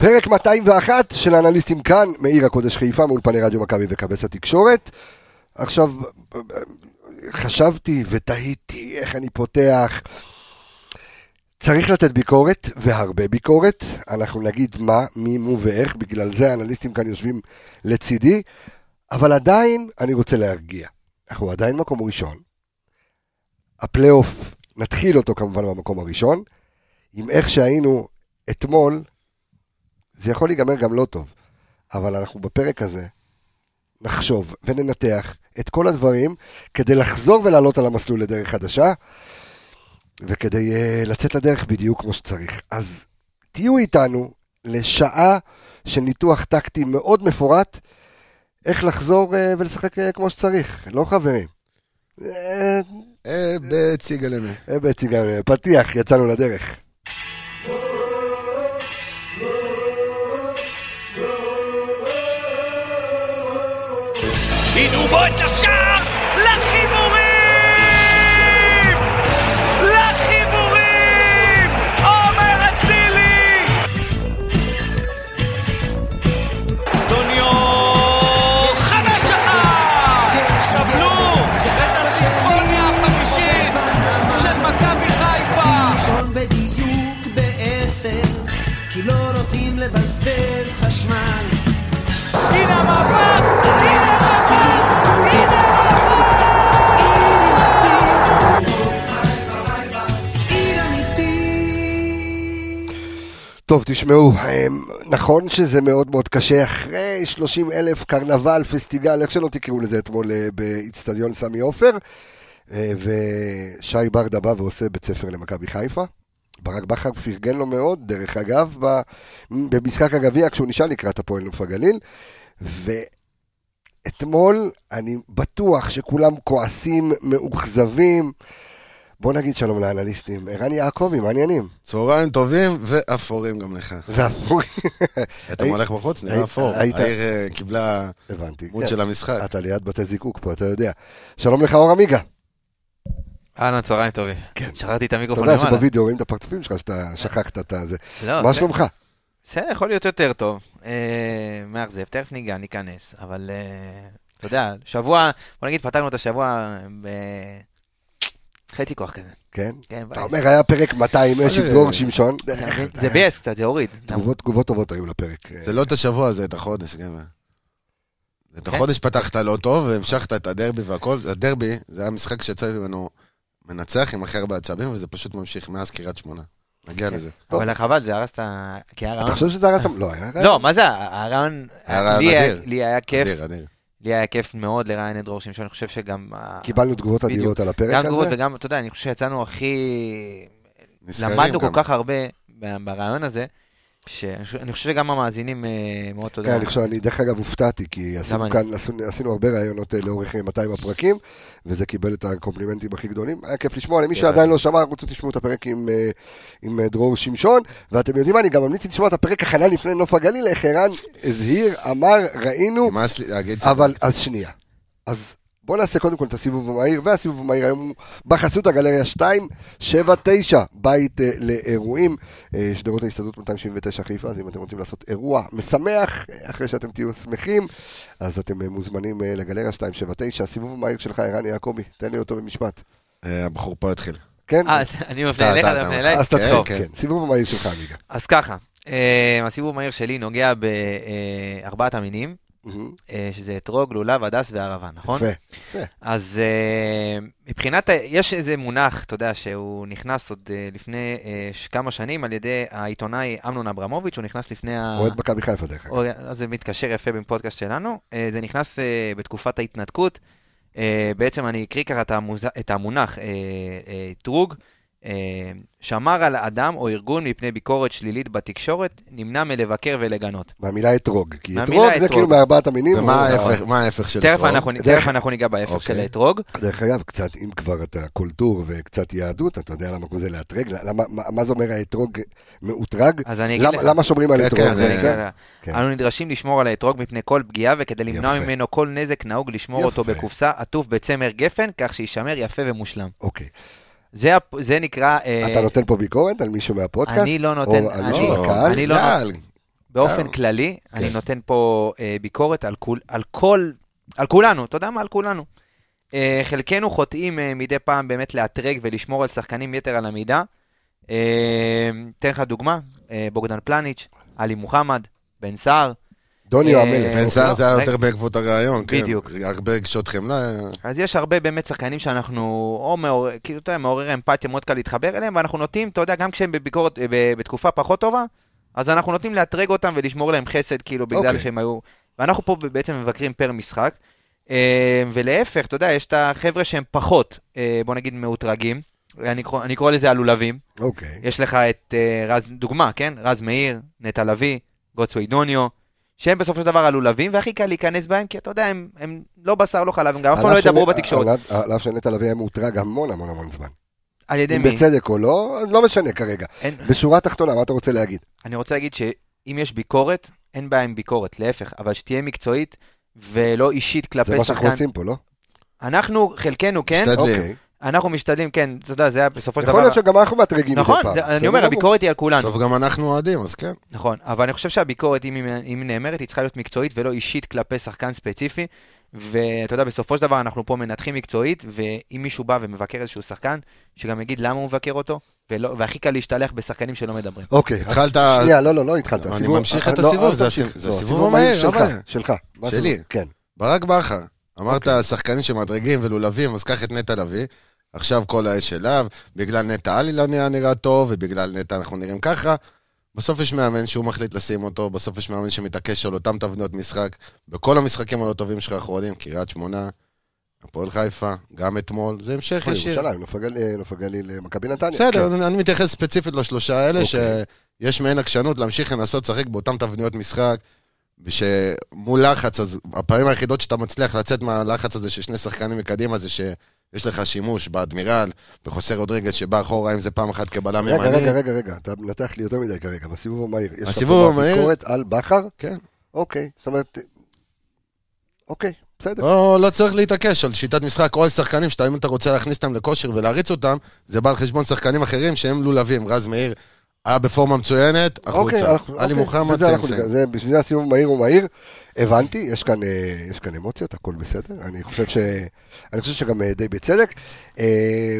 פרק 201 של האנליסטים כאן, מעיר הקודש חיפה, מאולפני רדיו מכבי וכבש התקשורת. עכשיו, חשבתי ותהיתי איך אני פותח. צריך לתת ביקורת, והרבה ביקורת. אנחנו נגיד מה, מי, מו ואיך, בגלל זה האנליסטים כאן יושבים לצידי, אבל עדיין אני רוצה להרגיע. אנחנו עדיין מקום ראשון. הפלייאוף, נתחיל אותו כמובן במקום הראשון. עם איך שהיינו אתמול, זה יכול להיגמר גם לא טוב. אבל אנחנו בפרק הזה נחשוב וננתח את כל הדברים כדי לחזור ולעלות על המסלול לדרך חדשה, וכדי uh, לצאת לדרך בדיוק כמו שצריך. אז תהיו איתנו לשעה של ניתוח טקטי מאוד מפורט, איך לחזור uh, ולשחק uh, כמו שצריך, לא חברים? בציגלמה. בציגלמה. פתיח, יצאנו לדרך. הנה בו טוב, תשמעו, אמ, נכון שזה מאוד מאוד קשה, אחרי 30 אלף קרנבל, פסטיגל, איך שלא תקראו לזה אתמול אה, באיצטדיון סמי עופר, אה, ושי ברדה בא ועושה בית ספר למכבי חיפה. ברק בכר פרגן לו מאוד, דרך אגב, במשחק הגביע, כשהוא נשאל לקראת הפועל נוף הגליל, ואתמול אני בטוח שכולם כועסים, מאוכזבים. בוא נגיד שלום לאנליסטים. ערן יעקבי, מעניינים. צהריים טובים ואפורים גם לך. ואמרו... אתה הולך בחוץ? נראה אפור. העיר אה, קיבלה. דמות כן. של המשחק. אתה ליד בתי זיקוק פה, אתה יודע. שלום לך, אור עמיגה. אהלן, צהריים טובים. כן. שכחתי את אתה המיקרופון יודע למעלה. שבווידאו רואים את הפרצופים שלך, שאתה שכחת את. לא, מה זה- שלומך? בסדר, יכול להיות יותר טוב. אה, מאכזב, תכף ניגע, ניכנס. אבל אה, אתה יודע, שבוע, בוא נגיד, פתרנו את השבוע בחצי כוח כזה. כן? כן, אתה. אומר, היה פרק 200 אש עם אה, דרור שמשון. זה ביאס קצת, זה הוריד. תגובות טובות היו לפרק. זה לא את השבוע, זה את החודש, כן. את כן. החודש פתחת לא טוב, והמשכת את הדרבי והכל. הדרבי, זה היה משחק שיצא ממנו מנצח עם הכי הרבה עצבים, וזה פשוט ממשיך מאז קריית שמונה. נגיע לזה. טוב. אבל חבל, זה הרס את ה... כי היה אתה. חושב שזה הרס? לא, היה רעיון. לא, מה זה, הרעיון... היה רעיון לי היה- אדיר. לי היה כיף, אדיר, אדיר. לי היה כיף מאוד לראיין את דרור שמשון, אני חושב שגם... קיבלנו תגובות. אדירות על הפרק גם תגובות הזה. וגם, אתה יודע, אני חושב שיצאנו הכי... למדנו כל. כך הרבה ברעיון הזה, שאני חושב- אני חושב שגם המאזינים אה, מאוד תודה. כן, אני חושב, אני דרך אגב הופתעתי, כי עשינו. כאן, עשינו- הרבה ראיונות אה, לאורך אה, 200 הפרקים, וזה קיבל את הקומפלימנטים הכי גדולים. היה כיף לשמוע, למי. שעדיין לא שמע, רוצו תשמעו את הפרק עם, אה, אה, דרור שמשון, ואתם יודעים מה, אני גם ממליץ לשמוע את הפרק הכנה לפני נוף הגליל, איך ערן הזהיר, אמר, ראינו, אבל, אז שנייה. אז בואו נעשה קודם כל את הסיבוב המהיר, והסיבוב המהיר היום הוא בחסות הגלריה 279, בית אה, לאירועים, אה, שדרות ההסתדרות 279 חיפה, אז אם אתם רוצים לעשות אירוע משמח, אה, אחרי שאתם תהיו שמחים, אז אתם אה, מוזמנים אה, לגלריה 279, הסיבוב המהיר שלך, ערן יעקבי, תן לי אותו במשפט. אה, הבחור פה התחיל. כן? אה, אני מפנה אליך, אתה- מפנה אליי? אז כן, תתחיל, כן. כן, סיבוב המהיר שלך, עמיגה. אז ככה, הסיבוב המהיר שלי נוגע בארבעת המינים, אה, שזה אתרוג, לולב, הדס וערבה, נכון? יפה. אז אה, מבחינת, יש איזה מונח, אתה יודע, שהוא נכנס עוד אה, לפני כמה שנים על ידי העיתונאי אמנון אברמוביץ', הוא נכנס לפני ה... אוהד מכבי חיפה דרך אגב. אז זה מתקשר יפה בפודקאסט שלנו. אה, זה נכנס בתקופת ההתנתקות. בעצם אני אקריא ככה את את המונח אתרוג. אה, שמר על אדם או ארגון מפני ביקורת שלילית בתקשורת, נמנע מלבקר ולגנות. מהמילה אתרוג, כי אתרוג זה אתרוג. כאילו מארבעת המינים. ומה ההפך- של אתרוג? תכף אנחנו ניגע בהפך אוקיי. של האתרוג. דרך אגב, קצת, אם כבר אתה קולטור וקצת יהדות, אתה יודע למה זה לאתרג? למה, מה, זה אומר האתרוג מאותרג? אז אני אגיד למה, לך. למה שומרים על כן, אתרוג? כן. כן. אנו נדרשים לשמור על האתרוג מפני כל פגיעה, וכדי למנוע. ממנו כל נזק נהוג לשמור אותו. בקופסה עטוף בצמר גפן, כך שיישמר יפה ומושלם. אוקיי. זה, זה נקרא... אה, אתה נותן פה ביקורת על מישהו מהפודקאסט? אני לא נותן, או על אני- מישהו לא, בקהל? אני לא-. באופן אה, כללי, אני כן. נותן פה אה, ביקורת על כול- על כל, על כולנו, אתה יודע מה? על כולנו. אה, חלקנו חוטאים אה, מדי פעם באמת לאתרג ולשמור על שחקנים יתר על המידה. אה, אתן לך דוגמה, אה, בוגדן פלניץ', עלי מוחמד, בן סער. דוניו אה, המלך. בן סער זה היה רגע. יותר בעקבות הרעיון, כן. בדיוק. הרבה רגשות חמלה. אז יש הרבה באמת שחקנים שאנחנו, או מעורר, כאילו, אתה יודע, מעורר אמפתיה, מאוד קל להתחבר אליהם, ואנחנו נוטים, אתה יודע, גם כשהם בביקורת, אה, בתקופה פחות טובה, אז אנחנו נוטים לאתרג אותם ולשמור להם חסד, כאילו, בגלל אוקיי. שהם היו... ואנחנו פה בעצם מבקרים פר משחק. אה, ולהפך, אתה יודע, יש את החבר'ה שהם פחות, בוא נגיד, מאותרגים. אני, קורא- אני קורא לזה הלולבים. אוקיי. יש לך את רז, דוגמה, כן? רז מאיר, נטע לביא, גוטסווי דוניו, שהם בסופו של דבר הלולבים, והכי קל להיכנס בהם, כי אתה יודע, הם, הם לא בשר, לא חלב, הם גם אף פעם לא ידברו בתקשורת. על- אף שנטע לביא היה מאותרג המון המון המון זמן. על ידי אם מי? בצדק או לא, לא משנה כרגע. אין, בשורה התחתונה, מה אתה רוצה להגיד? אני רוצה להגיד שאם יש ביקורת, אין בעיה עם ביקורת, להפך, אבל שתהיה מקצועית ולא אישית זה כלפי מה שאנחנו שחקן. עושים פה, לא? אנחנו, חלקנו, כן, משתדלים. אנחנו משתדלים, כן, אתה יודע, זה היה בסופו של דבר... יכול להיות שגם אנחנו מאתרגים מדי נכון, פעם. זה- אני אומר. הביקורת היא על כולנו. בסוף גם אנחנו אוהדים, אז כן. נכון, אבל אני חושב שהביקורת, אם נאמרת, היא צריכה להיות מקצועית ולא אישית כלפי שחקן ספציפי. ואתה יודע, בסופו של דבר אנחנו פה מנתחים מקצועית, ואם מישהו בא ומבקר איזשהו שחקן, שגם יגיד למה הוא מבקר אותו, ולא, והכי קל להשתלח בשחקנים שלא מדברים. אוקיי. אז- התחלת... שנייה, לא, לא, לא התחלת. אני ממשיך את לא, הסיבוב, אל זה תמשיך. הסיב- זה לא, הסיבוב המהיר, שלך, שלך. שלי. כן. ברק בכר. אמרת אוקיי. שחקנים שמדרגים ולולבים, אז קח את נטע לביא. עכשיו כל האש אליו, בגלל נטע עלי לא נראה נראה טוב, ובגלל נטע אנחנו נראים ככה. בסוף יש מאמן שהוא מחליט לשים אותו, בסוף יש מאמן שמתעקש על אותם תבניות משחק. בכל המשחקים הלא טובים שלך אנחנו רואים, קריית שמונה, הפועל חיפה, גם אתמול, זה המשך ישיר. ירושלים, נוף הגליל- מכבי נתניה. בסדר, כן. אני, מתייחס ספציפית לשלושה האלה, אוקיי. שיש מעין עקשנות להמשיך לנסות לשחק באותן תבניות משחק, ושמול לחץ, אז הפעמים היחידות שאתה מצליח לצאת מהלחץ הזה של שני שחקנים מקדימה, זה שיש לך שימוש באדמירל, בחוסר עוד רגע שבא אחורה, אם זה פעם אחת כבלם רגע, ימני. רגע, רגע, רגע, אתה מנתח לי יותר מדי כרגע, בסיבוב המהיר. יש לך הסיבוב פה המהיר- ביקורת על בכר? כן. אוקיי, זאת אומרת... אוקיי, בסדר. לא, לא צריך להתעקש על שיטת משחק או על שחקנים שאתה, אם אתה רוצה להכניס אותם לכושר ולהריץ אותם, זה בא על חשבון שחקנים אחרים שהם לולבים. רז מאיר היה בפורמה מצוינת, אוקיי, החוצה. עלי אוקיי, מוחמד, בזה סיים אנחנו סיים. ניגע- זה בשביל זה הסיבוב מהיר הוא מהיר. הבנתי, יש כאן, אה, יש כאן אמוציות, הכל בסדר. אני חושב ש... אני חושב שגם אה, די בצדק. אה,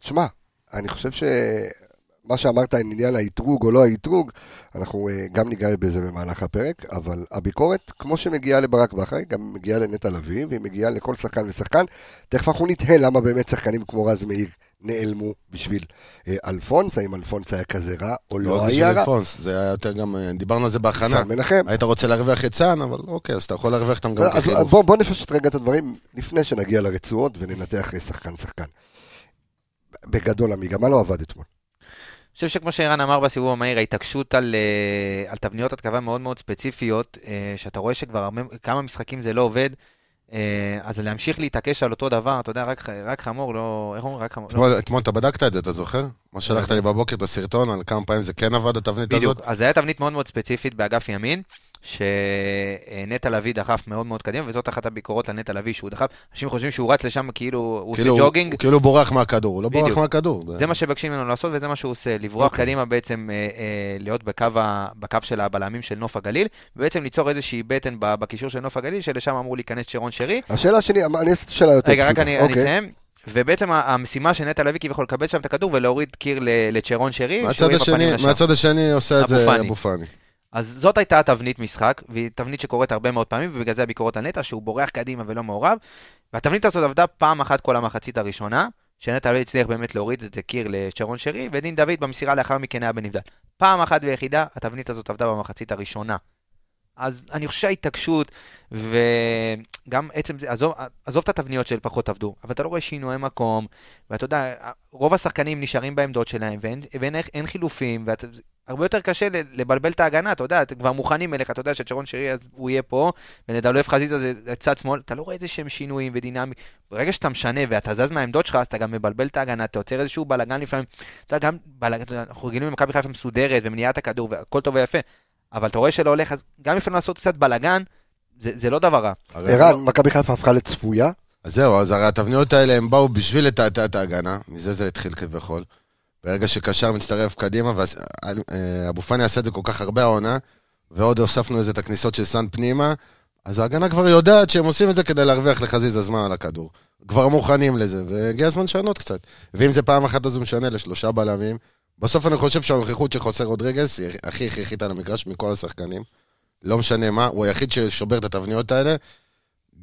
שמע, אני חושב שמה שאמרת עניין האתרוג או לא האתרוג, אנחנו אה, גם ניגע בזה במהלך הפרק, אבל הביקורת, כמו שמגיעה לברק בכר, גם מגיעה לנטע לביא, והיא מגיעה לכל שחקן ושחקן. תכף אנחנו נתהה למה באמת שחקנים כמו רז מאיר נעלמו בשביל אה, אלפונס, האם אלפונס היה כזה רע או לא לא רק בשביל היה רע. אלפונס, זה היה יותר גם, אה, דיברנו על זה בהכנה. סן מנחם. היית רוצה להרוויח את סאן, אבל אוקיי, אז אתה יכול להרוויח אותם גם אז כחילוף. בוא, בוא נפשט רגע את הדברים לפני שנגיע לרצועות וננתח שחקן-שחקן. בגדול, עמיגה, מה לא עבד אתמול? אני חושב שכמו שערן אמר בסיבוב המהיר, ההתעקשות על, אה, על תבניות התקפה מאוד מאוד ספציפיות, שאתה רואה שכבר הרבה, כמה משחקים זה לא עובד, אז להמשיך להתעקש על אותו דבר, אתה יודע, רק, רק חמור, לא... איך אומרים? רק חמור. לא. אתמול, אתמול אתה בדקת את זה, אתה זוכר? מה שלחת לי בבוקר את הסרטון, על כמה פעמים זה כן עבד, התבנית בדיוק, הזאת? אז זו הייתה תבנית מאוד מאוד ספציפית באגף ימין, שנטע לביא דחף מאוד מאוד קדימה, וזאת אחת הביקורות לנטע לביא שהוא דחף. אנשים חושבים שהוא רץ לשם כאילו הוא עושה כאילו, ג'וגינג, הוא כאילו בורח מהכדור, הוא לא בורח בדיוק. מהכדור. זה מה שמבקשים ממנו לעשות וזה מה שהוא עושה, לברוח אוקיי. קדימה בעצם, אה, אה, להיות בקו, ה, בקו של הבלמים של נוף הגליל, ובעצם ליצור איזושהי בטן בקישור של נוף הגליל, שלשם אמור להיכנס שרון שרי. השאלה שלי, אני אעשה את השאלה יותר רגע, רק. אני, אני אוקיי. אסיים. ובעצם המשימה של נטע לביא כביכול לקבל שם את הכדור ולהוריד קיר לצ'רון שרי, מהצד השני, השני עושה את זה אבו פאני. אז זאת הייתה תבנית משחק, והיא תבנית שקורית הרבה מאוד פעמים, ובגלל זה הביקורת על נטע, שהוא בורח קדימה ולא מעורב. והתבנית הזאת עבדה פעם אחת כל המחצית הראשונה, שנטע לא הצליח באמת להוריד את זה קיר לשרון שרי, ודין דוד במסירה לאחר מכן היה בנבדל. פעם אחת ויחידה, התבנית הזאת עבדה במחצית הראשונה. אז אני חושב שההתעקשות, וגם עצם זה, עזוב, עזוב את התבניות של פחות עבדו, אבל אתה לא רואה שינויי מקום, ואתה יודע, רוב השחקנים נשארים בעמדות שלהם, ואין, ואין אין חילופים, ואתה, הרבה יותר קשה ל- לבלבל את ההגנה, אתה יודע, אתם כבר מוכנים אליך, אתה יודע שצ'רון שרי אז הוא יהיה פה, ונדלויף חזיזה זה זה צד שמאל, אתה לא רואה איזה שהם שינויים ודינמי. ברגע שאתה משנה ואתה זז מהעמדות שלך, אז אתה גם מבלבל את ההגנה, אתה יוצר איזשהו בלאגן לפעמים, אתה יודע, גם בלאגן, אנחנו רגילים למכבי חיפה מסודרת ומניעת הכדור והכל טוב ויפה, אבל אתה רואה שלא הולך, אז גם לפעמים לעשות קצת בלאגן, זה, זה לא דבר רע. ערן, מכבי חיפה הפכה לצפויה. אז זהו, אז הרי התבניות האלה הם באו בשביל לתעתע את ההגנה, מזה זה התחיל כביכול. ברגע שקשר מצטרף קדימה, ואבו פאני עשה את זה כל כך הרבה העונה, ועוד הוספנו לזה את הכניסות של סאן פנימה, אז ההגנה כבר יודעת שהם עושים את זה כדי להרוויח לחזיזה זמן על הכדור. כבר מוכנים לזה, והגיע הזמן לשנות קצת. ואם זה פעם אחת אז הוא משנה לשלושה בלמים. בסוף אני חושב שהנוכחות של חוסר רודריגס היא הכי הכרחית על המגרש מכל השחקנים. לא משנה מה, הוא היחיד ששובר את התבניות האלה.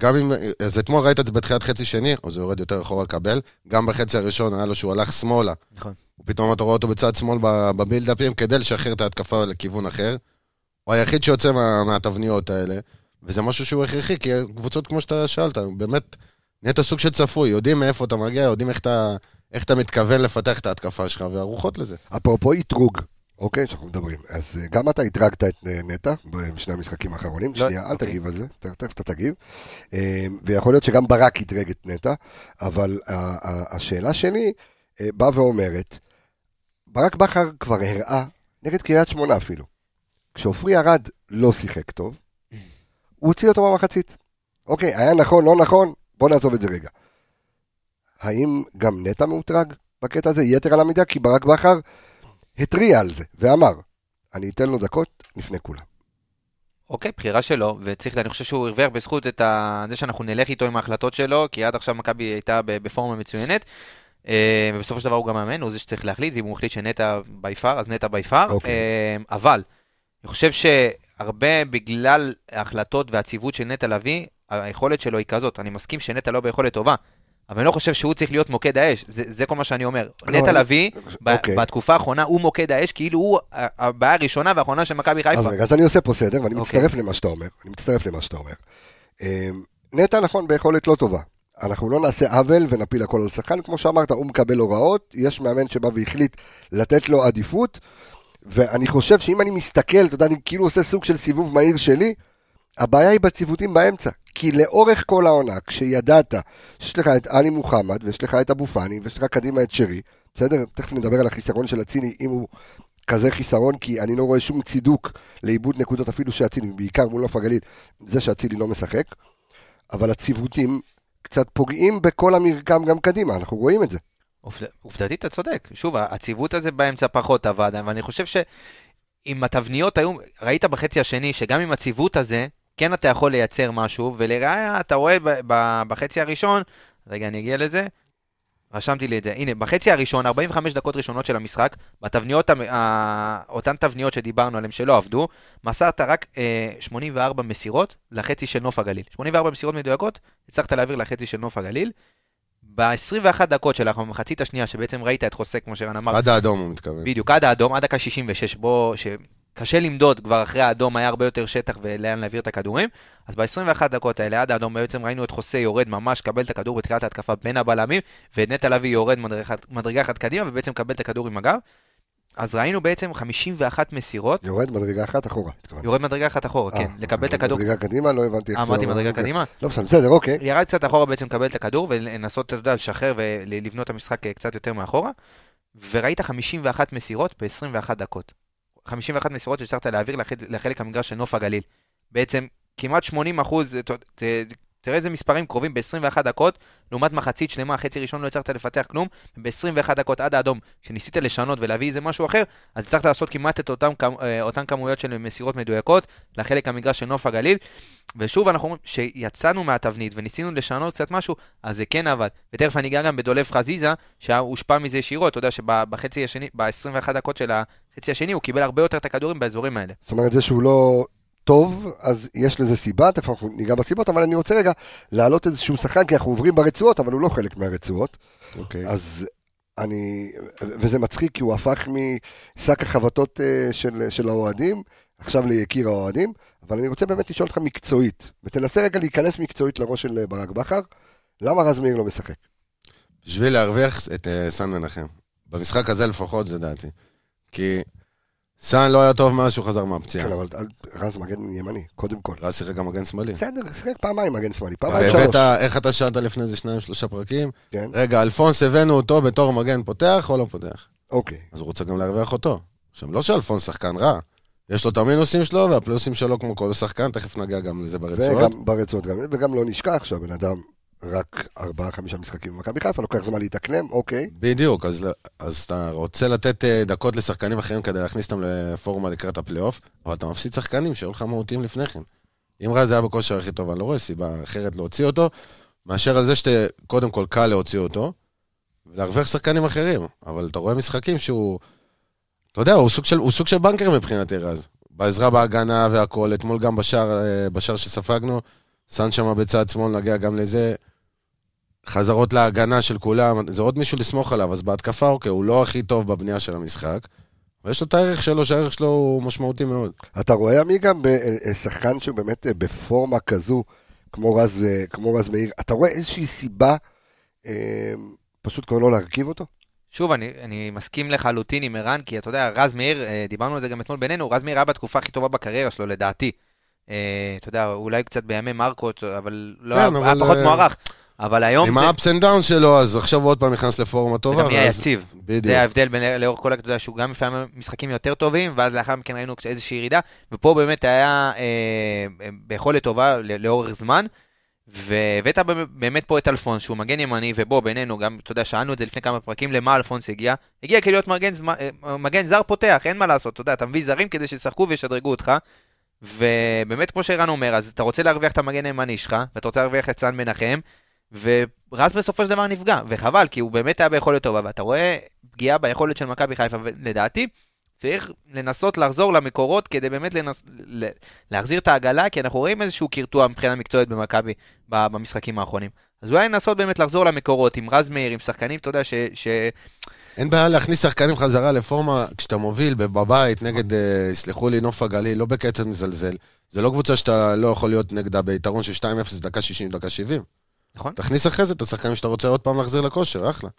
גם אם, אז אתמול ראית את זה בתחילת חצי שני, או זה יורד יותר אחורה לקבל, גם בחצי הראשון היה לו שהוא הלך שמאלה. נכון. פתאום אתה רואה אותו בצד שמאל בבילדאפים כדי לשחרר את ההתקפה לכיוון אחר. הוא היחיד שיוצא מה, מהתבניות האלה, וזה משהו שהוא הכרחי, כי קבוצות כמו שאתה שאלת, באמת, נהיית סוג של צפוי, יודעים מאיפה אתה מגיע, יודעים איך אתה, איך אתה מתכוון לפתח את ההתקפה שלך, וערוכות לזה. אפרופו אתרוג, אוקיי, שאנחנו מדברים. אז אה, גם אתה אתרגת את אה, נטע בשני המשחקים האחרונים. לא, שנייה, אל אוקיי. תגיב על זה, תכף אתה תגיב. אה, ויכול להיות שגם ברק אתרג את נטע, אבל השאלה שלי אה, באה ואומרת, ברק בכר כבר הראה, נגד קריית שמונה אפילו, כשעופרי ארד לא שיחק טוב, הוא הוציא אותו במחצית. אוקיי, היה נכון, לא נכון, בוא נעזוב את זה רגע. האם גם נטע מאותרג בקטע הזה, יתר על המידה? כי ברק בכר התריע על זה, ואמר, אני אתן לו דקות לפני כולם. אוקיי, בחירה שלו, וצריך, אני חושב שהוא הרוויח בזכות את ה... זה שאנחנו נלך איתו עם ההחלטות שלו, כי עד עכשיו מכבי הייתה בפורמה מצוינת. אה, ובסופו של דבר הוא גם מאמן, הוא זה שצריך להחליט, ואם הוא החליט שנטע בי פאר, אז נטע בי פאר. אוקיי. אה, אבל, אני חושב שהרבה בגלל ההחלטות והציוות של נטע לביא, היכולת שלו היא כזאת. אני מסכים שנטע לא ביכולת טובה, אבל אני לא חושב שהוא צריך להיות מוקד האש, זה, זה כל מה שאני אומר. לא, נטע לביא, אוקיי. בתקופה האחרונה, הוא מוקד האש, כאילו הוא הבעיה הראשונה והאחרונה של מכבי חיפה. אז רגע, אז אני עושה פה סדר, ואני אוקיי. מצטרף למה שאתה אומר. אני מצטרף למה שאתה אומר. אה, נטע, נכון, ביכולת לא טובה. אנחנו לא נעשה עוול ונפיל הכל על שחקן, כמו שאמרת, הוא מקבל הוראות, יש מאמן שבא והחליט לתת לו עדיפות, ואני חושב שאם אני מסתכל, אתה יודע, אני כאילו עושה סוג של סיבוב מהיר שלי, הבעיה היא בציוותים באמצע. כי לאורך כל העונה, כשידעת שיש לך את עלי מוחמד, ויש לך את אבו פאני, ויש לך קדימה את שרי, בסדר? תכף נדבר על החיסרון של אצילי, אם הוא כזה חיסרון, כי אני לא רואה שום צידוק לאיבוד נקודות אפילו שאצילי, בעיקר מול נוף הגליל, זה שאצילי לא משחק. אבל הציוותים קצת פוגעים בכל המרקם גם קדימה, אנחנו רואים את זה. עובד- עובדתית אתה צודק. שוב, הציוות הזה באמצע פחות עבד, אבל אני חושב שאם התבניות היו, ראית בחצי השני שגם עם הציוות הזה, כן אתה יכול לייצר משהו, ולראיה אתה רואה בחצי הראשון, רגע אני אגיע לזה, רשמתי לי את זה, הנה, בחצי הראשון, 45 דקות ראשונות של המשחק, בתבניות, המ- ה- אותן תבניות שדיברנו עליהן שלא עבדו, מסרת רק אה, 84 מסירות לחצי של נוף הגליל. 84 מסירות מדויקות, הצלחת להעביר לחצי של נוף הגליל. ב-21 דקות של המחצית השנייה, שבעצם ראית את חוסה, כמו שרן אמר, עד האדום הוא מתכוון. בדיוק, עד האדום, עד דקה 66, בו, שקשה למדוד, כבר אחרי האדום היה הרבה יותר שטח ולאן להעביר את הכדורים. אז ב-21 דקות האלה, עד האדום, בעצם ראינו את חוסה יורד ממש, קבל את הכדור בתחילת ההתקפה בין הבלמים, ונטע לביא יורד מדרגה, מדרגה אחת קדימה, ובעצם מקבל את הכדור עם הגב. אז ראינו בעצם 51 מסירות, יורד מדרגה אחת אחורה. התכוונתי. יורד מדרגה אחת אחורה, אה, כן, לקבל את הכדור, מדרגה קדימה, לא הבנתי איך אה, זה... אמרתי מדרגה אוקיי. קדימה, לא בסדר, בסדר, אוקיי. ירד קצת אחורה בעצם לקבל את הכדור ולנסות, אתה יודע, לשחרר ולבנות את המשחק אה, קצת יותר מאחורה. וראית 51 מסירות ב-21 דקות. 51 מסירות שהצלחת להעביר לחלק, המגרש של נוף הגליל. בעצם כמעט 80 אחוז, תראה איזה מספרים קרובים ב-21 דקות, לעומת מחצית שלמה, חצי ראשון לא הצלחת לפתח כלום, ב-21 דקות עד האדום, כשניסית לשנות ולהביא איזה משהו אחר, אז הצלחת לעשות כמעט את אותם, אה, אותן כמויות של מסירות מדויקות לחלק המגרש של נוף הגליל. ושוב אנחנו אומרים שיצאנו מהתבנית וניסינו לשנות קצת משהו, אז זה כן עבד. ותכף אני אגע גם בדולף חזיזה, שהושפע מזה ישירות, אתה יודע שבחצי השני, ב-21 דקות של החצי השני, הוא קיבל הרבה יותר את הכדורים באזורים האלה. זאת אומרת, זה שהוא לא טוב, אז יש לזה סיבה, תכף אנחנו ניגע בסיבות, אבל אני רוצה רגע להעלות איזשהו שחקן, כי אנחנו עוברים ברצועות, אבל הוא לא חלק מהרצועות. אוקיי. אז אני, וזה מצחיק, כי הוא הפך משק החבטות אה, של, של האוהדים, עכשיו ליקיר האוהדים, אבל אני רוצה באמת לשאול אותך מקצועית, ותנסה רגע להיכנס מקצועית לראש של ברק בכר, למה רז מאיר לא משחק? בשביל להרוויח את אה, סן מנחם. במשחק הזה לפחות, זה דעתי. כי סן לא היה טוב מאז שהוא חזר מהפציעה. כן, אבל אל- רז מגן ימני, קודם כל. רז שיחק גם מגן שמאלי. בסדר, שיחק פעמיים מגן שמאלי, פעמיים שלוש. והבאת, איך אתה שאלת לפני איזה שניים, שלושה פרקים? כן, רגע, אלפונס הבאנו אותו בתור מגן פותח או לא פותח? אוקיי. אז הוא רוצה גם להרוויח אותו. עכשיו, לא שאלפונס שחקן רע. יש לו את המינוסים שלו והפלוסים שלו כמו כל שחקן, תכף נגיע גם לזה ברצועות. וגם ברצועות, גם, וגם לא נשכח שהבן אדם רק ארבעה-חמישה משחקים במכבי חיפה, לוקח זמן להתאקלם, אוקיי. בדיוק, אז, אז אתה רוצה לתת אה, דקות לשחקנים אחרים כדי להכניס אותם לפורמה לקראת הפלייאוף, אבל אתה מפסיד שחקנים שהיו לך מהותיים לפני כן. אם רז היה בכושר הכי טוב, אני לא רואה סיבה אחרת להוציא אותו, מאשר על זה שקודם כל קל להוציא אותו, ולהרוויח שחקנים אחרים. אבל אתה רואה משחקים שהוא, אתה יודע, הוא סוג של, הוא סוג של בנקר מבחינתי רז. בעזרה בהגנה והכול, אתמול גם בשער, אה, בשער שספגנו, שם שם בצד שמאל, נגיע גם לזה. חזרות להגנה של כולם, זה עוד מישהו לסמוך עליו, אז בהתקפה, אוקיי, הוא לא הכי טוב בבנייה של המשחק, אבל יש לו את הערך שלו, שהערך שלו הוא משמעותי מאוד. אתה רואה, עמיגה, בשחקן שהוא באמת אה, בפורמה כזו, כמו רז, אה, כמו רז מאיר, אתה רואה איזושהי סיבה אה, פשוט כבר לא להרכיב אותו? שוב, אני, אני מסכים לחלוטין עם ערן, כי אתה יודע, רז מאיר, אה, דיברנו על זה גם אתמול בינינו, רז מאיר היה בתקופה הכי טובה בקריירה שלו, לדעתי. אה, אתה יודע, אולי קצת בימי מרקוט, אבל לא כן, היה, אבל, היה פחות אה, מוערך. אבל היום עם זה... ה-ups and downs שלו, אז עכשיו הוא עוד פעם נכנס לפורמה טובה. וגם נהיה ואז- יציב. בדיוק. זה ההבדל בין לאורך כל, יודע, שהוא גם לפעמים משחקים יותר טובים, ואז לאחר מכן ראינו איזושהי ירידה, ופה באמת היה אה, אה, ביכולת טובה לאורך זמן, והבאת באמת פה את אלפונס, שהוא מגן ימני, ובוא, בינינו, גם, אתה יודע, שאלנו את זה לפני כמה פרקים, למה אלפונס הגיע? הגיע כדי להיות מגן, אה, מגן זר פותח, אין מה לעשות, אתה יודע, אתה מביא זרים כדי שישחקו וישדרגו אותך, ובאמת, כמו שערן אומר, אז אתה רוצה להרוויח את המגן הימני שלך, ואתה רוצה להרוויח את סן מנחם, ורז בסופו של דבר נפגע, וחבל, כי הוא באמת היה ביכולת טובה, ואתה רואה פגיעה ביכולת של מכבי חיפה, ולדעתי, צריך לנסות לחזור למקורות כדי באמת לנס... להחזיר את העגלה, כי אנחנו רואים איזשהו קרטוע מבחינה מקצועית במכבי במשחקים האחרונים. אז אולי לנסות באמת לחזור למקורות עם רז מאיר, עם שחקנים, אתה יודע, ש... ש... אין בעיה להכניס שחקנים חזרה לפורמה כשאתה מוביל בבית נגד, אה, יסלחו לי, נוף הגליל, לא בקטע מזלזל. זה לא קבוצה שאתה לא יכול להיות נגדה ביתרון של 2-0 דקה 60, דקה 70. נכון? תכניס אחרי זה את השחקנים שאתה רוצה עוד פעם להחזיר לכושר, אחלה.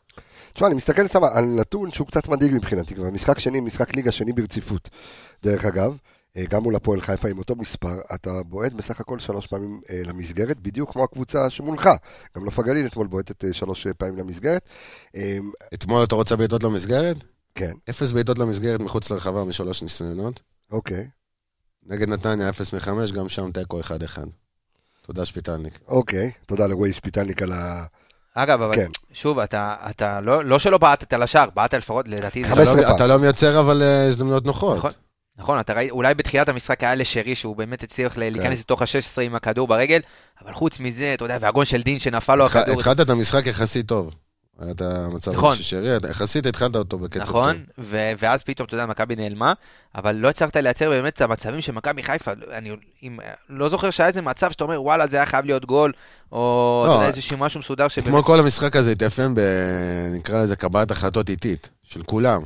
תשמע, אני מסתכל סתם על נתון שהוא קצת מדאיג מבחינתי, כבר משחק שני, משחק ליגה שני ברציפות. דרך אגב, אה, גם מול הפועל חיפה עם אותו מספר, אתה בועט בסך הכל שלוש פעמים אה, למסגרת, בדיוק כמו הקבוצה שמולך. גם נוף הגליל אתמול בועטת אה, שלוש אה, פעמים למסגרת. אה, אתמול אתה רוצה בעיטות למסגרת? כן, אפס בעיטות למסגרת מחוץ לרחבה משלוש ניסיונות. אוקיי. נגד נתניה, אפס מחמש, גם שם תיקו 1-1. תודה שפיטלניק. אוקיי, תודה לרועי שפיטלניק על ה... אגב, אבל כן. שוב, אתה, אתה לא, לא שלא בעטת לשער, בעטת לפחות, לדעתי, אתה 15 לא- פעם. אתה לא מייצר אבל אה, הזדמנויות נוחות. נכון. נכון, אתה ראי, אולי בתחילת המשחק היה לשרי, שהוא באמת הצליח ל- כן. להיכנס לתוך ה-16 עם הכדור ברגל, אבל חוץ מזה, אתה יודע, והגול של דין שנפל לו התח- הכדור. התחלת את המשחק יחסית טוב. היה את המצב נכון. ששרי, יחסית התחלת אותו בקצב טוב. נכון, ו- ואז פתאום, אתה יודע, מכבי נעלמה, אבל לא הצלחת לייצר באמת את המצבים של מכבי חיפה. אני אם, לא זוכר שהיה איזה מצב שאתה אומר, וואלה, זה היה חייב להיות גול, או לא, אתה יודע, איזשהו משהו מסודר שבאמת... אתמול כל המשחק הזה התאפיין ב... נקרא לזה קבלת החלטות איטית, של כולם.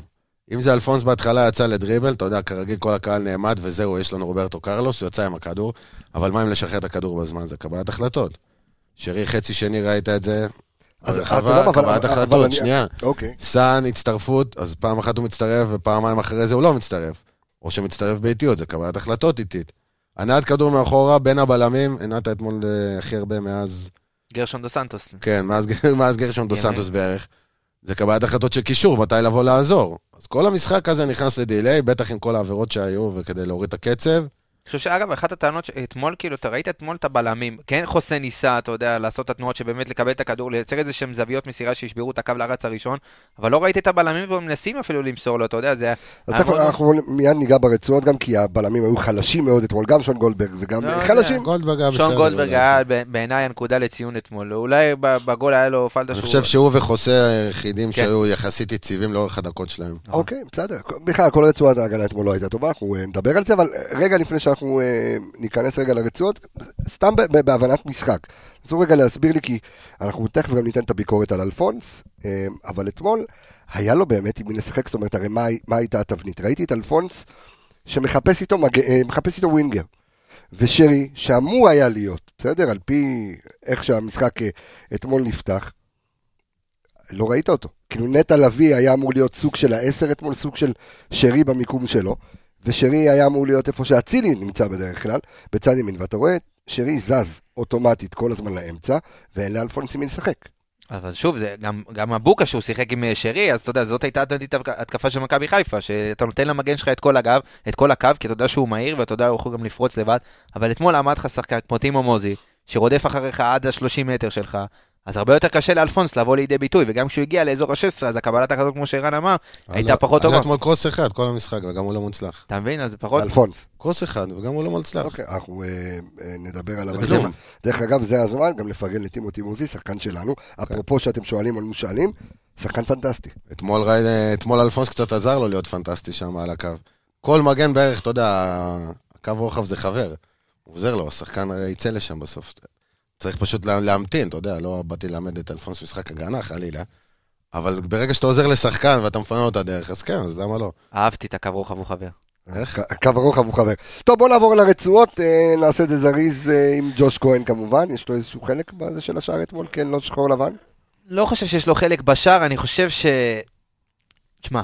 אם זה אלפונס בהתחלה יצא לדריבל, אתה יודע, כרגיל כל הקהל נעמד וזהו, יש לנו רוברטו קרלוס, הוא יצא עם הכדור, אבל מה אם לשחרר את הכדור בזמן? זה קבלת החלטות. שרי חצי שני ראית את זה, אז קבלת אבל החלטות, שנייה. אוקיי. סאן, הצטרפות, אז פעם אחת הוא מצטרף ופעמיים אחרי זה הוא לא מצטרף. או שמצטרף באיטיות, זה קבלת החלטות איטית. הנעת כדור מאחורה בין הבלמים, הנעת אתמול אה, הכי הרבה מאז, גרשון דו סנטוס. כן, מאז, מאז גרשון דו ימין. סנטוס בערך. זה קבלת החלטות של קישור, מתי לבוא לעזור. אז כל המשחק הזה נכנס לדיליי, בטח עם כל העבירות שהיו וכדי להוריד את הקצב. אני חושב שאגב, אחת הטענות, ש- אתמול, כאילו, אתה ראית אתמול את הבלמים, כן חוסן ניסה, אתה יודע, לעשות את התנועות שבאמת לקבל את הכדור, לייצר איזה שהם זוויות מסירה שישברו את הקו לארץ הראשון, אבל לא ראיתי את הבלמים פה מנסים אפילו למסור לו, אתה יודע, זה... אנחנו- אנחנו מיד ניגע ברצועות גם, כי הבלמים היו חלשים מאוד אתמול, גם שון גולדברג וגם לא. חלשים. גולדברג היה בסדר. שון גולדברג. היה בעיניי הנקודה לציון אתמול, אולי בגול היה לו אני שהוא... חושב שהוא וחוסה היחידים כן. שהיו יחסית יציבים לאורך הדקות שלהם. נכון. אוקיי, בסדר. בכלל, כל רצועת ההגנה אתמול לא הייתה טובה, אנחנו אה, נדבר על זה, אבל אה, רגע לפני שאנחנו אה, ניכנס רגע לרצועות, סתם בהבנת משחק. תנסו רגע להסביר לי, כי אנחנו תכף גם ניתן את הביקורת על אלפונס, אה, אבל אתמול היה לו באמת עם מי לשחק, זאת אומרת, הרי מה, מה הייתה התבנית? ראיתי את אלפונס שמחפש איתו, מג... אה, מחפש איתו ווינגר. ושרי, שאמור היה להיות, בסדר? על פי איך שהמשחק אה, אתמול נפתח, לא ראית אותו. כאילו נטע לביא היה אמור להיות סוג של העשר אתמול, סוג של שרי במיקום שלו, ושרי היה אמור להיות איפה שאצילי נמצא בדרך כלל, בצד ימין, ואתה רואה, שרי זז אוטומטית כל הזמן לאמצע, ואין לאלפונס עם מי לשחק. אבל שוב, זה גם, גם מבוקה שהוא שיחק עם אה, שרי, אז אתה יודע, זאת הייתה התקפה של מכבי חיפה, שאתה נותן למגן שלך את כל הגב, את כל הקו, כי אתה יודע שהוא מהיר, ואתה יודע, הוא יכול גם לפרוץ לבד, אבל אתמול עמד לך שחקן כמו טימו מוזי, שרודף אחריך עד ה-30 מטר שלך, אז הרבה יותר קשה לאלפונס לבוא לידי ביטוי, וגם כשהוא הגיע לאזור ה-16, אז הקבלת החלטות, כמו שערן אמר, הייתה פחות היה טובה. אתמול קרוס אחד, כל המשחק, וגם הוא לא מוצלח. אתה מבין? אז פחות... אלפונס. קרוס אחד, וגם הוא לא מוצלח. אוקיי, אנחנו אה, אה, נדבר עליו. היום. דרך אגב, זה הזמן גם לפרגן לטימותי מוזי, שחקן שלנו. אפרופו שאתם שואלים על מושאלים, שחקן פנטסטי. אתמול, ראי- אתמול אלפונס קצת עזר לו להיות פנטסטי שם על הקו. כל מגן בערך, אתה יודע, הקו רוחב זה חבר. הוא עוזר לו, השחקן יצא לשם בסוף. צריך פשוט לה- להמתין, אתה יודע, לא באתי ללמד את אלפונס משחק הגנה, חלילה. אבל ברגע שאתה עוזר לשחקן ואתה מפנה לו את הדרך, אז כן, אז למה לא? אהבתי את הקו רוחב, הוא חבר. איך? קו הרוחב הוא חבר. טוב, בוא נעבור לרצועות, אה, נעשה את זה זריז אה, עם ג'וש כהן כמובן. יש לו איזשהו חלק בזה של השער אתמול, כן, לא שחור לבן? לא חושב שיש לו חלק בשאר, אני חושב ש... תשמע,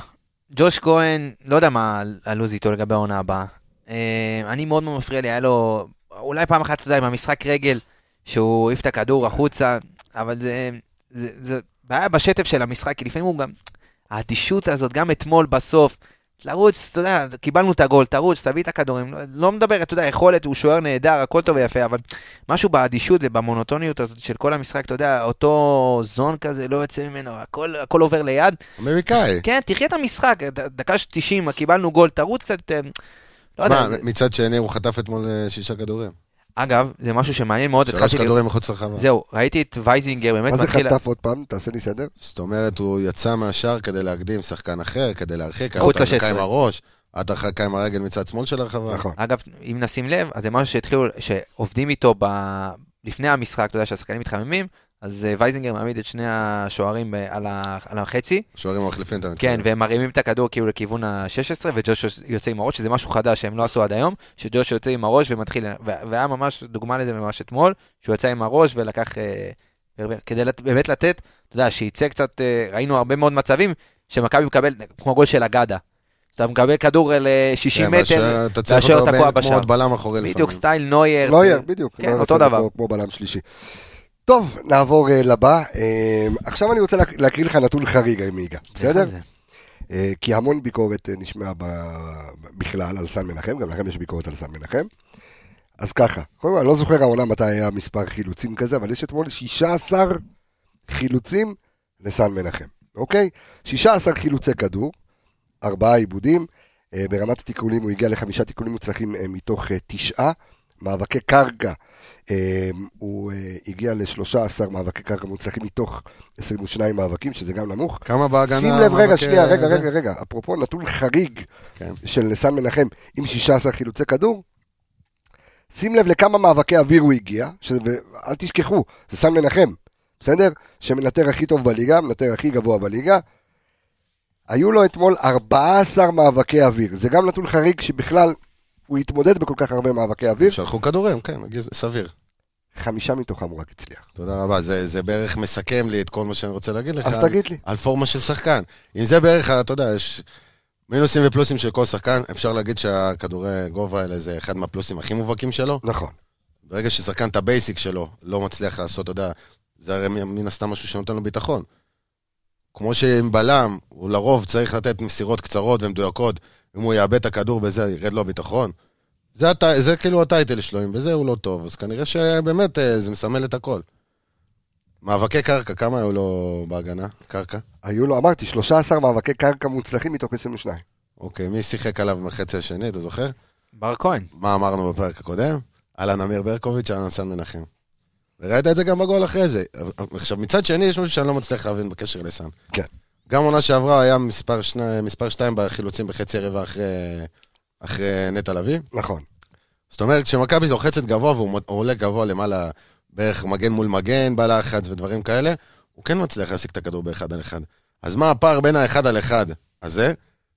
ג'וש כהן, לא יודע מה הלו"ז איתו לגבי העונה הבאה. אה, אני מאוד מאוד מפריע לי, היה לו... אולי פעם אחת, אתה יודע, עם המשחק רגל, שהוא העיף את הכדור החוצה, אבל זה, זה, זה בעיה בשטף של המשחק, כי לפעמים הוא גם... האדישות הזאת, גם אתמול בסוף, לרוץ, אתה יודע, קיבלנו את הגול, תרוץ, תביא את הכדורים. לא, לא מדבר, אתה יודע, יכולת, הוא שוער נהדר, הכל טוב ויפה, אבל משהו באדישות ובמונוטוניות הזאת של כל המשחק, אתה יודע, אותו זון כזה, לא יוצא ממנו, הכל, הכל עובר ליד. אמריקאי. כן, תחיה את המשחק, דקה 90, קיבלנו גול, תרוץ קצת יותר. לא יודע, מה, מצד שני הוא חטף אתמול אה, שישה כדורים. אגב, זה משהו שמעניין מאוד, שלוש כדורים מחוץ לרחבה. זהו, ראיתי את וייזינגר, באמת מה זה מתחיל... חטף עוד פעם? תעשה לי סדר. זאת אומרת, הוא יצא מהשער כדי להקדים שחקן אחר, כדי להרחיק. את הרחקה ל-16. עם הראש, את הרחקה עם הרגל מצד שמאל של הרחבה. נכון. אגב, אם נשים לב, אז זה משהו שהתחילו, שעובדים איתו ב... לפני המשחק, אתה יודע שהשחקנים מתחממים, אז אה, וייזינגר מעמיד את שני השוערים ב- על ה- על החצי, שוערים מחליפים את כן, המתקדם. והם מרימים את הכדור כאילו לכיוון ה-16, וג'וש יוצא עם הראש, שזה משהו חדש שהם לא עשו עד היום, שג'וש יוצא עם הראש ומתחיל, והיה ממש דוגמה לזה ממש אתמול, שהוא יצא עם הראש ולקח, אה, כדי לת- באמת לתת, אתה יודע, שייצא קצת, אה, ראינו הרבה מאוד מצבים, שמכבי מקבל, כמו גול של אגדה. אתה מקבל כדור ל-60 כן, מטר, והשוער- אתה צריך אותו תקוע הרבה כמו בלם אחורי בדיוק לפעמים. סטייל נוייר. נוייר, בדיוק. כן, אותו עושה את זה דבר. כמו בלם שלישי. טוב, נעבור אה, לבא. אה, עכשיו אני רוצה להק- להקריא לך נתון חריג, מיגה, בסדר? אה, כי המון ביקורת אה, נשמעה ב- בכלל על סן מנחם, גם לכם יש ביקורת על סן מנחם. אז ככה, קודם כל, אני לא זוכר העונה מתי היה מספר חילוצים כזה, אבל יש אתמול 16 חילוצים לסן מנחם, אוקיי? 16 חילוצי כדור, ארבעה עיבודים, אה, ברמת התיקולים הוא הגיע לחמישה תיקולים מוצלחים אה, מתוך אה, תשעה, מאבקי קרקע, אה, הוא אה, הגיע ל-13 מאבקי קרקע מוצלחים מתוך 22 מאבקים, שזה גם נמוך. כמה בהגנה... שים לב, רגע, שנייה, רגע? רגע, רגע, אפרופו נתון חריג כן. של סן מנחם עם 16 חילוצי כדור, שים לב לכמה מאבקי אוויר הוא הגיע, אל תשכחו, זה סן מנחם, בסדר? שמנטר הכי טוב בליגה, מנטר הכי גבוה בליגה. היו לו אתמול 14 מאבקי אוויר, זה גם נתון חריג שבכלל הוא התמודד בכל כך הרבה מאבקי אוויר, שלחו כדורים, כן, סביר. חמישה מתוכם הוא רק הצליח. תודה רבה, זה, זה בערך מסכם לי את כל מה שאני רוצה להגיד לך. אז על- תגיד לי. על פורמה של שחקן. אם זה בערך, אתה יודע, יש מינוסים ופלוסים של כל שחקן, אפשר להגיד שהכדורי גובה האלה זה אחד מהפלוסים הכי מובהקים שלו. נכון. ברגע ששחקן את ה basic שלו לא מצליח לעשות, אתה יודע, זה הרי מן הסתם משהו שנותן לו ביטחון. כמו שעם בלם, הוא לרוב צריך לתת מסירות קצרות ומדויקות, אם הוא יאבד את הכדור בזה, ירד לו הביטחון. זה, הט... זה כאילו ה title שלו, אם בזה הוא לא טוב, אז כנראה שבאמת אה, זה מסמל את הכל. מאבקי קרקע, כמה היו לו בהגנה? קרקע? היו לו, אמרתי, 13 מאבקי קרקע מוצלחים מתוך 22. אוקיי, מי שיחק עליו בחצי השני, אתה זוכר? בר כהן. מה אמרנו בפרק הקודם? אהלן אמיר ברקוביץ', אהלן סן מנחם. וראית את זה גם בגול אחרי זה. עכשיו, מצד שני, יש משהו שאני לא מצליח להבין בקשר לסן. כן. גם עונה שעברה היה מספר, שני, מספר שתיים בחילוצים בחצי רבע אחרי, אחרי נטע לביא. נכון. זאת אומרת, כשמכבי לוחצת גבוה והוא עולה גבוה למעלה, בערך מגן מול מגן, בלחץ ודברים כאלה, הוא כן מצליח להשיג את הכדור באחד על אחד. אז מה הפער בין האחד על אחד הזה,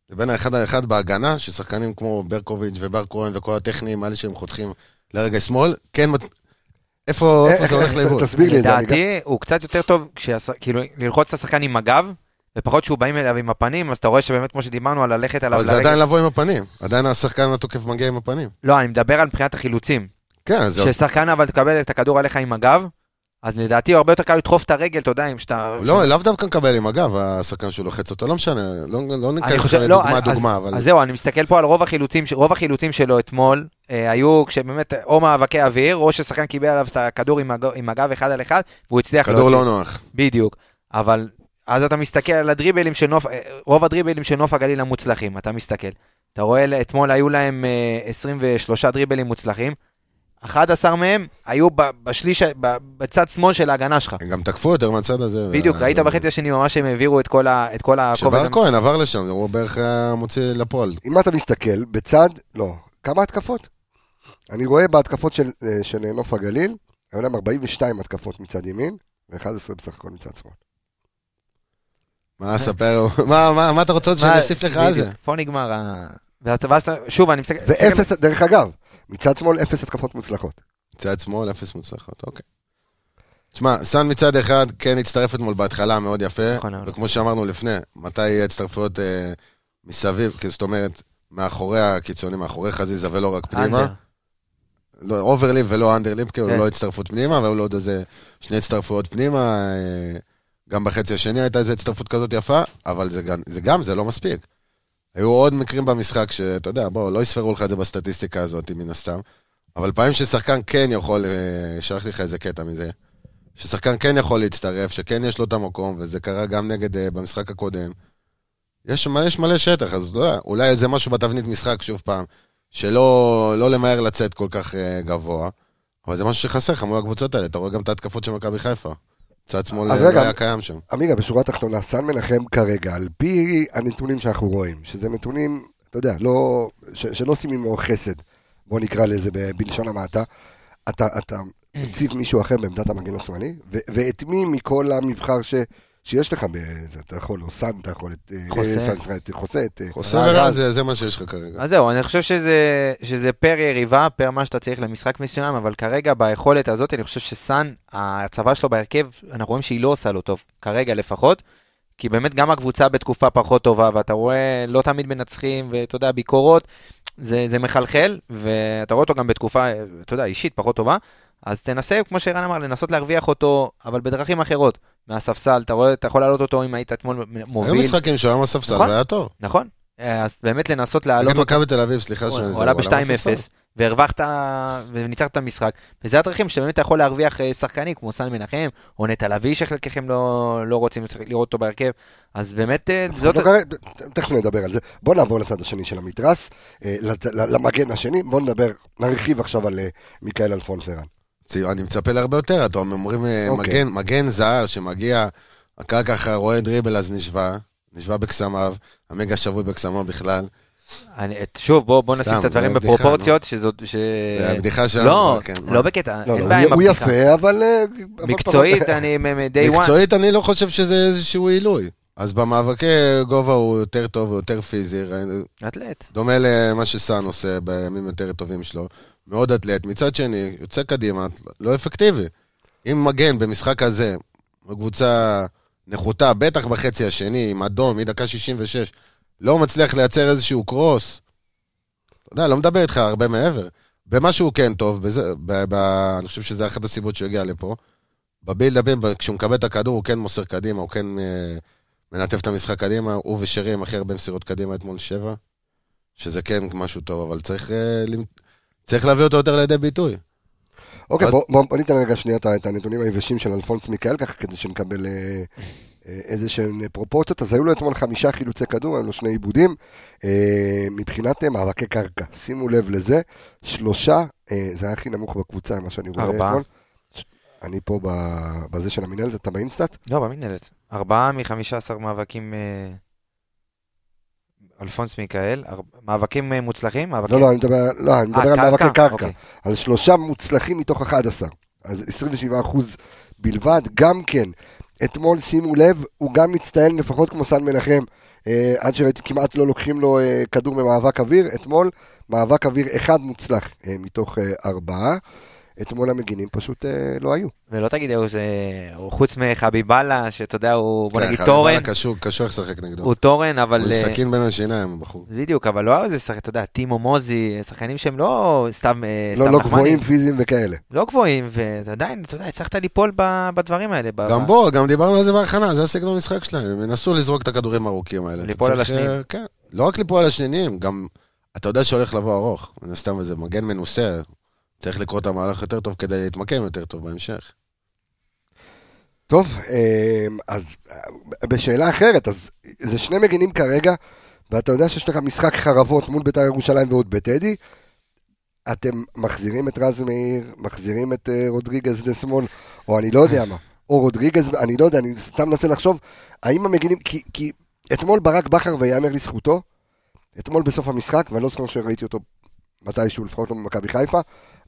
לבין האחד על אחד בהגנה, ששחקנים כמו ברקוביץ' ובר כהן וכל הטכניים האלה שהם חותכים לרגע שמאל, כן, מת- איפה, איפה זה הולך לאיבוד? תסביר לי את זה. לדעתי, הוא קצת יותר טוב, כאילו, ללחוץ את השחקן עם הגב, ופחות שהוא באים אליו עם הפנים, אז אתה רואה שבאמת, כמו שדיברנו, על ללכת עליו אבל זה עדיין לבוא עם הפנים. עדיין השחקן התוקף מגיע עם הפנים. לא, אני מדבר על מבחינת החילוצים. כן, זה... כששחקן אבל תקבל את הכדור עליך עם הגב, אז לדעתי הרבה יותר קל לדחוף את הרגל, אתה יודע, אם שאתה... לא, לאו דווקא מקבל עם הגב, השחקן שהוא לוחץ אותו, לא משנה, לא, לא ניכנס לך לא, לדוגמה דוגמה, אבל... אז זהו, אני מסתכל פה על רוב החילוצים, ש- רוב החילוצים שלו אתמול, אה, היו כשבאמת או מאבקי אוויר, או ששחקן קיבל עליו את הכדור עם, הגב, אחד על אחד, והוא הצליח כדור. לא נוח. בדיוק. אבל אז אתה מסתכל על הדריבלים של נוף, אה, רוב הדריבלים של נוף הגליל המוצלחים, אתה מסתכל. אתה רואה, אתמול היו להם אה, 23 דריבלים מוצלחים, 11 מהם היו בשליש, בצד שמאל של ההגנה שלך. הם גם תקפו יותר מהצד הזה. בדיוק, ראית בחצי השני ממש שהם העבירו את כל ה- את כל הכובד. שבר כהן עבר לשם, הוא בערך מוציא לפועל. אם אתה מסתכל, בצד, לא, כמה התקפות? אני רואה בהתקפות של, אה, של נוף הגליל, היו להם 42 התקפות מצד ימין, ו-11 בסך הכל מצד שמאל. מה, ספר, מה- מה מה אתה רוצה שאני אוסיף לך על זה? פה נגמר ה... ואז שוב, אני מסתכל... ואפס, דרך אגב, מצד שמאל אפס התקפות מוצלחות. צד שמאל, אפס מוצלחות, אוקיי. תשמע, סאן מצד אחד כן הצטרף אתמול בהתחלה מאוד יפה, נכון, נכון. וכמו שאמרנו לפני, מתי יהיה הצטרפויות אה, מסביב, כי זאת אומרת, מאחורי הקיצונים, מאחורי חזיזה ולא רק פנימה. אנדר. לא, overlap ולא underlap, כאילו כן. לא הצטרפות פנימה, לו עוד איזה שני הצטרפויות פנימה. גם בחצי השני הייתה איזו הצטרפות כזאת יפה, אבל זה גם, זה גם, זה לא מספיק. היו עוד מקרים במשחק שאתה יודע, בוא, לא יספרו לך את זה בסטטיסטיקה הזאת, מן הסתם. אבל פעמים ששחקן כן יכול, אה, שלחתי לך איזה קטע מזה, ששחקן כן יכול להצטרף, שכן יש לו את המקום, וזה קרה גם נגד, אה, במשחק הקודם. יש, יש מלא שטח, אז לא אולי איזה משהו בתבנית משחק, שוב פעם, שלא לא למהר לצאת כל כך אה, גבוה, אבל זה משהו שחסר לך מול הקבוצות האלה, אתה רואה גם את ההתקפות של מכבי חיפה. צד שמאל אה, רגע, לא היה קיים שם. עמיגה, בשורה התחתונה, סן מנחם כרגע, על פי הנתונים שאנחנו רואים, שזה נתונים, אתה יודע, לא, ש, שלא עושים עמו חסד, בוא נקרא לזה בלשון המעטה, אתה, אתה מציב מישהו אחר בעמדת המגן השמאלי, ואת מי מכל המבחר ש, שיש לך, אתה יכול, או סן, אתה יכול, את, אה, חוסה. את חוסה, את אה, חוסר רז. ורז, זה- זה מה שיש לך כרגע. אז זהו, אני חושב שזה, שזה פר יריבה, פר מה שאתה צריך למשחק מסוים, אבל כרגע ביכולת הזאת, אני חושב שסאן, הצבה שלו בהרכב, אנחנו רואים שהיא לא עושה לו טוב, כרגע לפחות, כי באמת גם הקבוצה בתקופה פחות טובה, ואתה רואה לא תמיד מנצחים, ואתה יודע, ביקורות, זה, זה מחלחל, ואתה רואה אותו גם בתקופה, אתה יודע, אישית פחות טובה, אז תנסה, כמו שערן אמר, לנסות להרוויח אותו, אבל בדרכים אחרות, מהספסל, אתה רואה, אתה יכול להעלות אותו אם היית אתמול היו מוביל, משחקים שהוא היה מהספסל נכון. והיה טוב. נכון? אז באמת לנסות להעלות נגד אותו. מכבי תל אביב, סליחה הוא שאני... הוא עלה זה, הוא ב-2-0, מהספסל. והרווחת וניצחת את המשחק. וזה הדרכים שבאמת אתה יכול להרוויח אה, שחקנים כמו סן מנחם, או נטע לביא שחלקכם לא, לא רוצים לראות אותו בהרכב. אז באמת, אה, זאת... לא קרה- תכף נדבר על זה. בוא נעבור לצד השני של המתרס, אה, למגן השני, בוא נדבר, נרחיב עכשיו על אה, מיכאל אלפונס ערן. צי- אני מצפה להרבה יותר, אתם אומרים אה, אוקיי. מגן, מגן זר שמגיע, הקהל ככה רואה דריבל אז נשבע, נשבע בקסמיו, המגה שבוי בקסמו בכלל. אני, את- שוב, בוא, בוא נשים את הדברים בפרופורציות, שזאת... ש... זה הבדיחה שלנו. לא, כן, לא מה? בקטע, לא, אין לא, בעיה הוא- עם הוא הבדיחה. יפה, אבל... אה, אבל מקצועית, אני מ-day one. מקצועית אני לא חושב שזה איזשהו עילוי. אז במאבקי גובה הוא יותר טוב, הוא יותר פיזי, אתלט. דומה למה שסאן עושה בימים יותר טובים שלו. מאוד אתלט. מצד שני, יוצא קדימה, לא אפקטיבי. אם מגן במשחק הזה, בקבוצה נחותה, בטח בחצי השני, עם אדום, מדקה 66, לא מצליח לייצר איזשהו קרוס, אתה יודע, לא מדבר איתך הרבה מעבר. במה שהוא כן טוב, בזה, ב, ב, אני חושב שזה אחת הסיבות שהוא הגיע לפה. בבילדאפים, כשהוא מקבל את הכדור, הוא כן מוסר קדימה, הוא כן אה, מנתב את המשחק קדימה, הוא ושרי עם הכי הרבה מסירות קדימה אתמול שבע. שזה כן משהו טוב, אבל צריך, אה, צריך להביא אותו יותר לידי ביטוי. אוקיי, אז- בוא- בוא בוא ניתן רגע שנייה את הנתונים היבשים של אלפונס מיכאל, ככה כדי שנקבל אה, אה, איזה שהן פרופורציות. אז היו לו אתמול חמישה חילוצי כדור, היו לו שני עיבודים. אה, מבחינת אה, מאבקי קרקע, שימו לב לזה, שלושה, אה, זה היה הכי נמוך בקבוצה, מה שאני רואה ארבעה. אתמול. אני פה ב- בזה של המינהלת, אתה באינסטאט? לא, במינהלת. ארבעה מחמישה עשר מאבקים... אלפונס מיכאל, מאבקים אה, מוצלחים? מאבקים... לא, לא, אני מדבר, לא, אני מדבר אה, על מאבקי קרקע. אוקיי. על שלושה מוצלחים מתוך 11. אז 27 אחוז בלבד. גם כן, אתמול, שימו לב, הוא גם מצטיין לפחות כמו סן מנחם. אה, עד שראיתי, כמעט לא לוקחים לו אה, כדור ממאבק אוויר. אתמול, מאבק אוויר אחד מוצלח אה, מתוך אה, ארבעה. אתמול המגינים פשוט אה, לא היו. ולא תגיד, הוא זה... הוא חוץ מחביבאללה, שאתה יודע, הוא, בוא כן, נגיד תורן, אללה קשור, קשור איך לשחק נגדו. הוא תורן, הוא אבל... אה, סכין בין השיניים, הבחור. בדיוק, אבל לא היה איזה שחק, אתה יודע, טימו מוזי, שחקנים שהם לא סתם אה, לא, סתם לא. גבוהים פיזיים וכאלה. לא גבוהים, ועדיין, אתה יודע, הצלחת ליפול ב- בדברים האלה. ב- גם ב- בוא, גם דיברנו על זה בהכנה, זה הסגנון משחק שלהם. הם ינסו לזרוק את הכדורים הארוכים האלה. ליפול על צריך, השניים. אה, כן. לא רק ליפול על השניים, גם אתה יודע שהולך לבוא ארוך. מן הסתם איזה מגן מנוסה, צריך לקרוא את המהלך יותר טוב כדי להתמקם יותר טוב בהמשך. טוב, אה, אז אה, בשאלה אחרת, אז זה שני מגינים כרגע, ואתה יודע שיש לך משחק חרבות מול בית"ר ירושלים ועוד בטדי. אתם מחזירים את רז מאיר, מחזירים את אה, רודריגז לשמאל, או אני לא יודע מה, או רודריגז, אני לא יודע, אני סתם מנסה לחשוב, האם המגינים, כי, כי אתמול ברק בכר, ויאמר לזכותו, אתמול בסוף המשחק, ואני לא זוכר שראיתי אותו מתישהו, לפחות לא במכבי חיפה,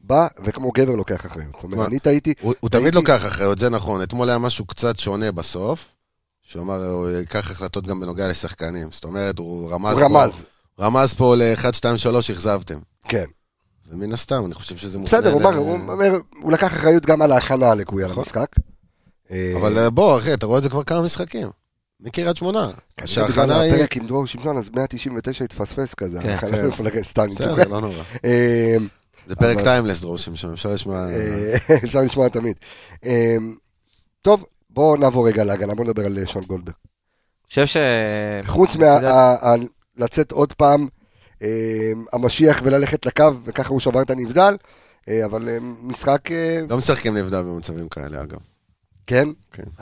בא וכמו גבר לוקח אחריות. זאת אומרת? אני טעיתי, הוא תמיד לוקח אחריות, זה נכון. אתמול היה משהו קצת שונה בסוף, שהוא אמר, הוא ייקח החלטות גם בנוגע לשחקנים. זאת אומרת, הוא רמז הוא רמז, פה, רמז פה ל-1, 2, 3, אכזבתם. כן. ומן הסתם, אני חושב שזה מופנה. בסדר, הוא אומר, הוא לקח אחריות גם על ההכנה הלקויה נכון. למשחק. אה, אבל אה, בוא, אחי, אתה רואה את זה כבר כמה משחקים. מקריית שמונה. בגלל שההכנה היא... הפרק עם דרור שמשון, אז 199 התפספס כזה. כן. כן. סתם. בסדר, לא נורא. זה פרק טיימלס, דרור שמשון, אפשר לשמוע... אה, אפשר לשמוע תמיד. אה, טוב, בואו נעבור רגע להגנה, בואו נדבר על אה, שון גולדברג. אני חושב ש... חוץ מלצאת עוד פעם המשיח וללכת לקו, וככה הוא שבר את הנבדל, אבל משחק, לא משחקים נבדל במצבים כאלה, אגב. כן,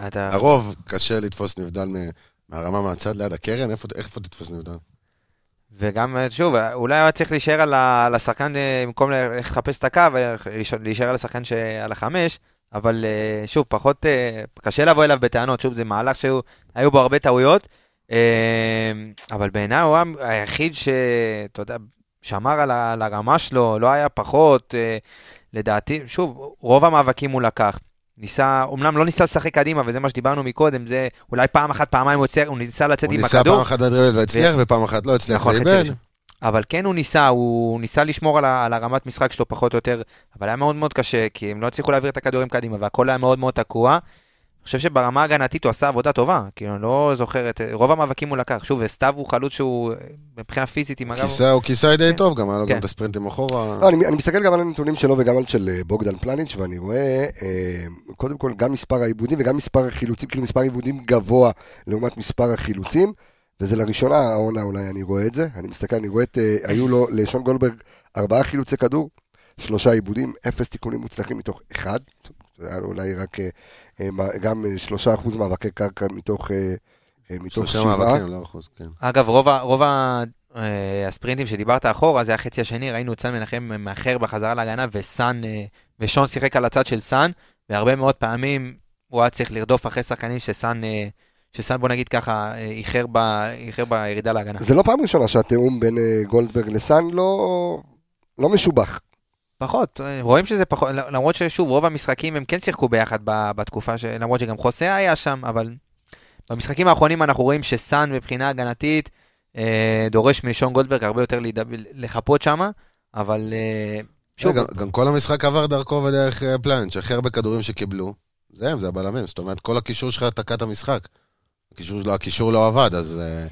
אתה... הרוב קשה לתפוס נבדל מהרמה מהצד ליד הקרן, איפה תתפוס נבדל? וגם, אה, שוב, אולי היה צריך להישאר על השחקן אה, במקום לחפש את הקו, להישאר על השחקן שעל החמש, אבל אה, שוב, פחות, אה, קשה לבוא אליו בטענות, שוב, זה מהלך שהיו בו הרבה טעויות, אה, אבל בעיניי הוא היחיד שאתה יודע, שמר על הרמה שלו, לא היה פחות, אה, לדעתי, שוב, רוב המאבקים הוא לקח. ניסה, אמנם לא ניסה לשחק קדימה, וזה מה שדיברנו מקודם, זה אולי פעם אחת, פעמיים הוא הצליח, הוא ניסה לצאת הוא עם ניסה הכדור. פעם אחת בדריבל והצליח, ופעם אחת לא הצליח נכון, ואיבד. אבל כן הוא ניסה, הוא ניסה לשמור על, ה, על הרמת משחק שלו פחות או יותר, אבל היה מאוד מאוד קשה, כי הם לא הצליחו להעביר את הכדורים קדימה, והכל היה מאוד מאוד תקוע. חושב שברמה ההגנתית הוא עשה עבודה טובה, כאילו, אני לא זוכר את... רוב המאבקים הוא לקח. שוב, וסתיו הוא חלוץ שהוא, מבחינה פיזית, עם הגב... הוא כיסא די כן. טוב, גם היה לו כן. גם את הספרינטים אחורה. לא, אני, מסתכל גם על הנתונים שלו וגם על של אה, בוגדן פלניץ', ואני רואה, אה, קודם כל, גם מספר העיבודים וגם מספר החילוצים, כאילו מספר עיבודים גבוה לעומת מספר החילוצים, וזה לראשונה העונה אולי, אני רואה את זה. אני מסתכל, אני רואה את, אה, היו לו, לשון גולדברג, ארבעה חילוצי כדור, שלושה עיבודים, אפס תיקונים מוצלחים מתוך אחד. זה היה לו אולי רק, גם אה, שלושה אחוז מאבקי קרקע מתוך, אה, אה, מתוך שלושה שבעה. מאבקים, לא אחוז, כן. אגב, רוב, רוב אה, הספרינטים שדיברת אחורה, זה החצי השני, ראינו את סאן מנחם מאחר בחזרה להגנה, וסאן, אה, ושון שיחק על הצד של סאן, והרבה מאוד פעמים הוא היה צריך לרדוף אחרי שחקנים שסאן, אה, שסאן, בוא נגיד ככה, אה, איחר ב- איחר בירידה להגנה. זה לא פעם ראשונה שהתיאום בין אה, גולדברג לסאן לא, לא משובח. פחות, אה, רואים שזה פחות, למרות ששוב, רוב המשחקים הם כן שיחקו ביחד בתקופה, ש... למרות שגם חוסה היה שם, אבל במשחקים האחרונים אנחנו רואים שסאן מבחינה הגנתית אה, דורש משון גולדברג הרבה יותר להידב... לחפות שם, אבל אה, שוב, גם- גם כל המשחק עבר דרכו ודרך אה, פלנץ', הכי הרבה כדורים שקיבלו, זה הם, זה הבלמים. זאת אומרת, כל הקישור שלך תקע את המשחק. הקישור הקישור לא עבד, אז אה,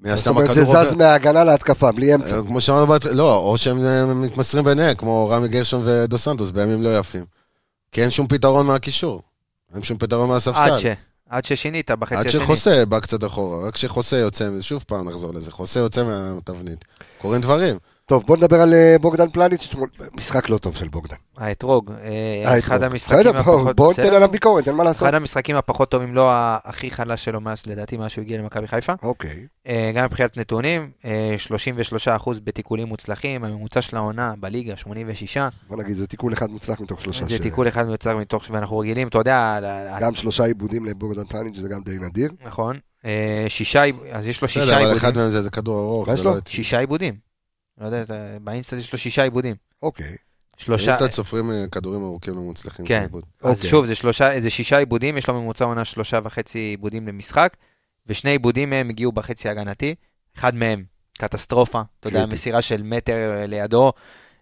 מן זאת הסתם אומרת, זה הכדור זז מההגנה להתקפה, בלי אמצע. אה, כמו שאמרנו לא, או שהם אה, מתמסרים ביניהם, כמו רמי גרשון ודו סנטוס, בימים לא יפים. כי אין שום פתרון מהקישור. אין שום פתרון מהספסל. עד ש... עד ששינית בחצי עד השני. שחוסה בא קצת אחורה, רק כשחוסה יוצא, שוב פעם נחזור לזה, חוסה יוצא מהתבנית. קורים דברים. טוב, בוא נדבר על אה, בוגדן פלניץ', משחק לא טוב של בוגדן. האתרוג, אה, אה, אחד. המשחקים בסדר, בוא- הפחות... בוא ניתן עליו ביקורת, אין מה לעשות. אחד המשחקים הפחות טובים, לא הכי חלש שלו מאז, לדעתי, מאז שהוא הגיע למכבי חיפה. אוקיי. גם מבחינת נתונים, אה, 33% בתיקולים מוצלחים, הממוצע של העונה בליגה, 86. בוא נגיד, זה תיקול אחד מוצלח מתוך שלושה. זה תיקול אחד מיוצר מתוך, ואנחנו רגילים, אתה יודע, גם שלושה עיבודים לבוגדן פלניץ', זה גם די נדיר. נכון, שישה, אז יש לו שישה בסדר, אבל עיבודים. אחד מהם זה כדור ארוך. לא- שישה עיבודים. לא יודע, באינסטה יש לו שישה עיבודים. אוקיי. שלושה, אינסטנט סופרים אה, כדורים ארוכים לא מוצלחים. כן. אז אוקיי. שוב, זה שלושה, זה שישה עיבודים, יש לו ממוצע עונה שלושה וחצי עיבודים למשחק, ושני עיבודים מהם הגיעו בחצי ההגנתי, אחד מהם קטסטרופה, אתה יודע. מסירה של מטר לידו,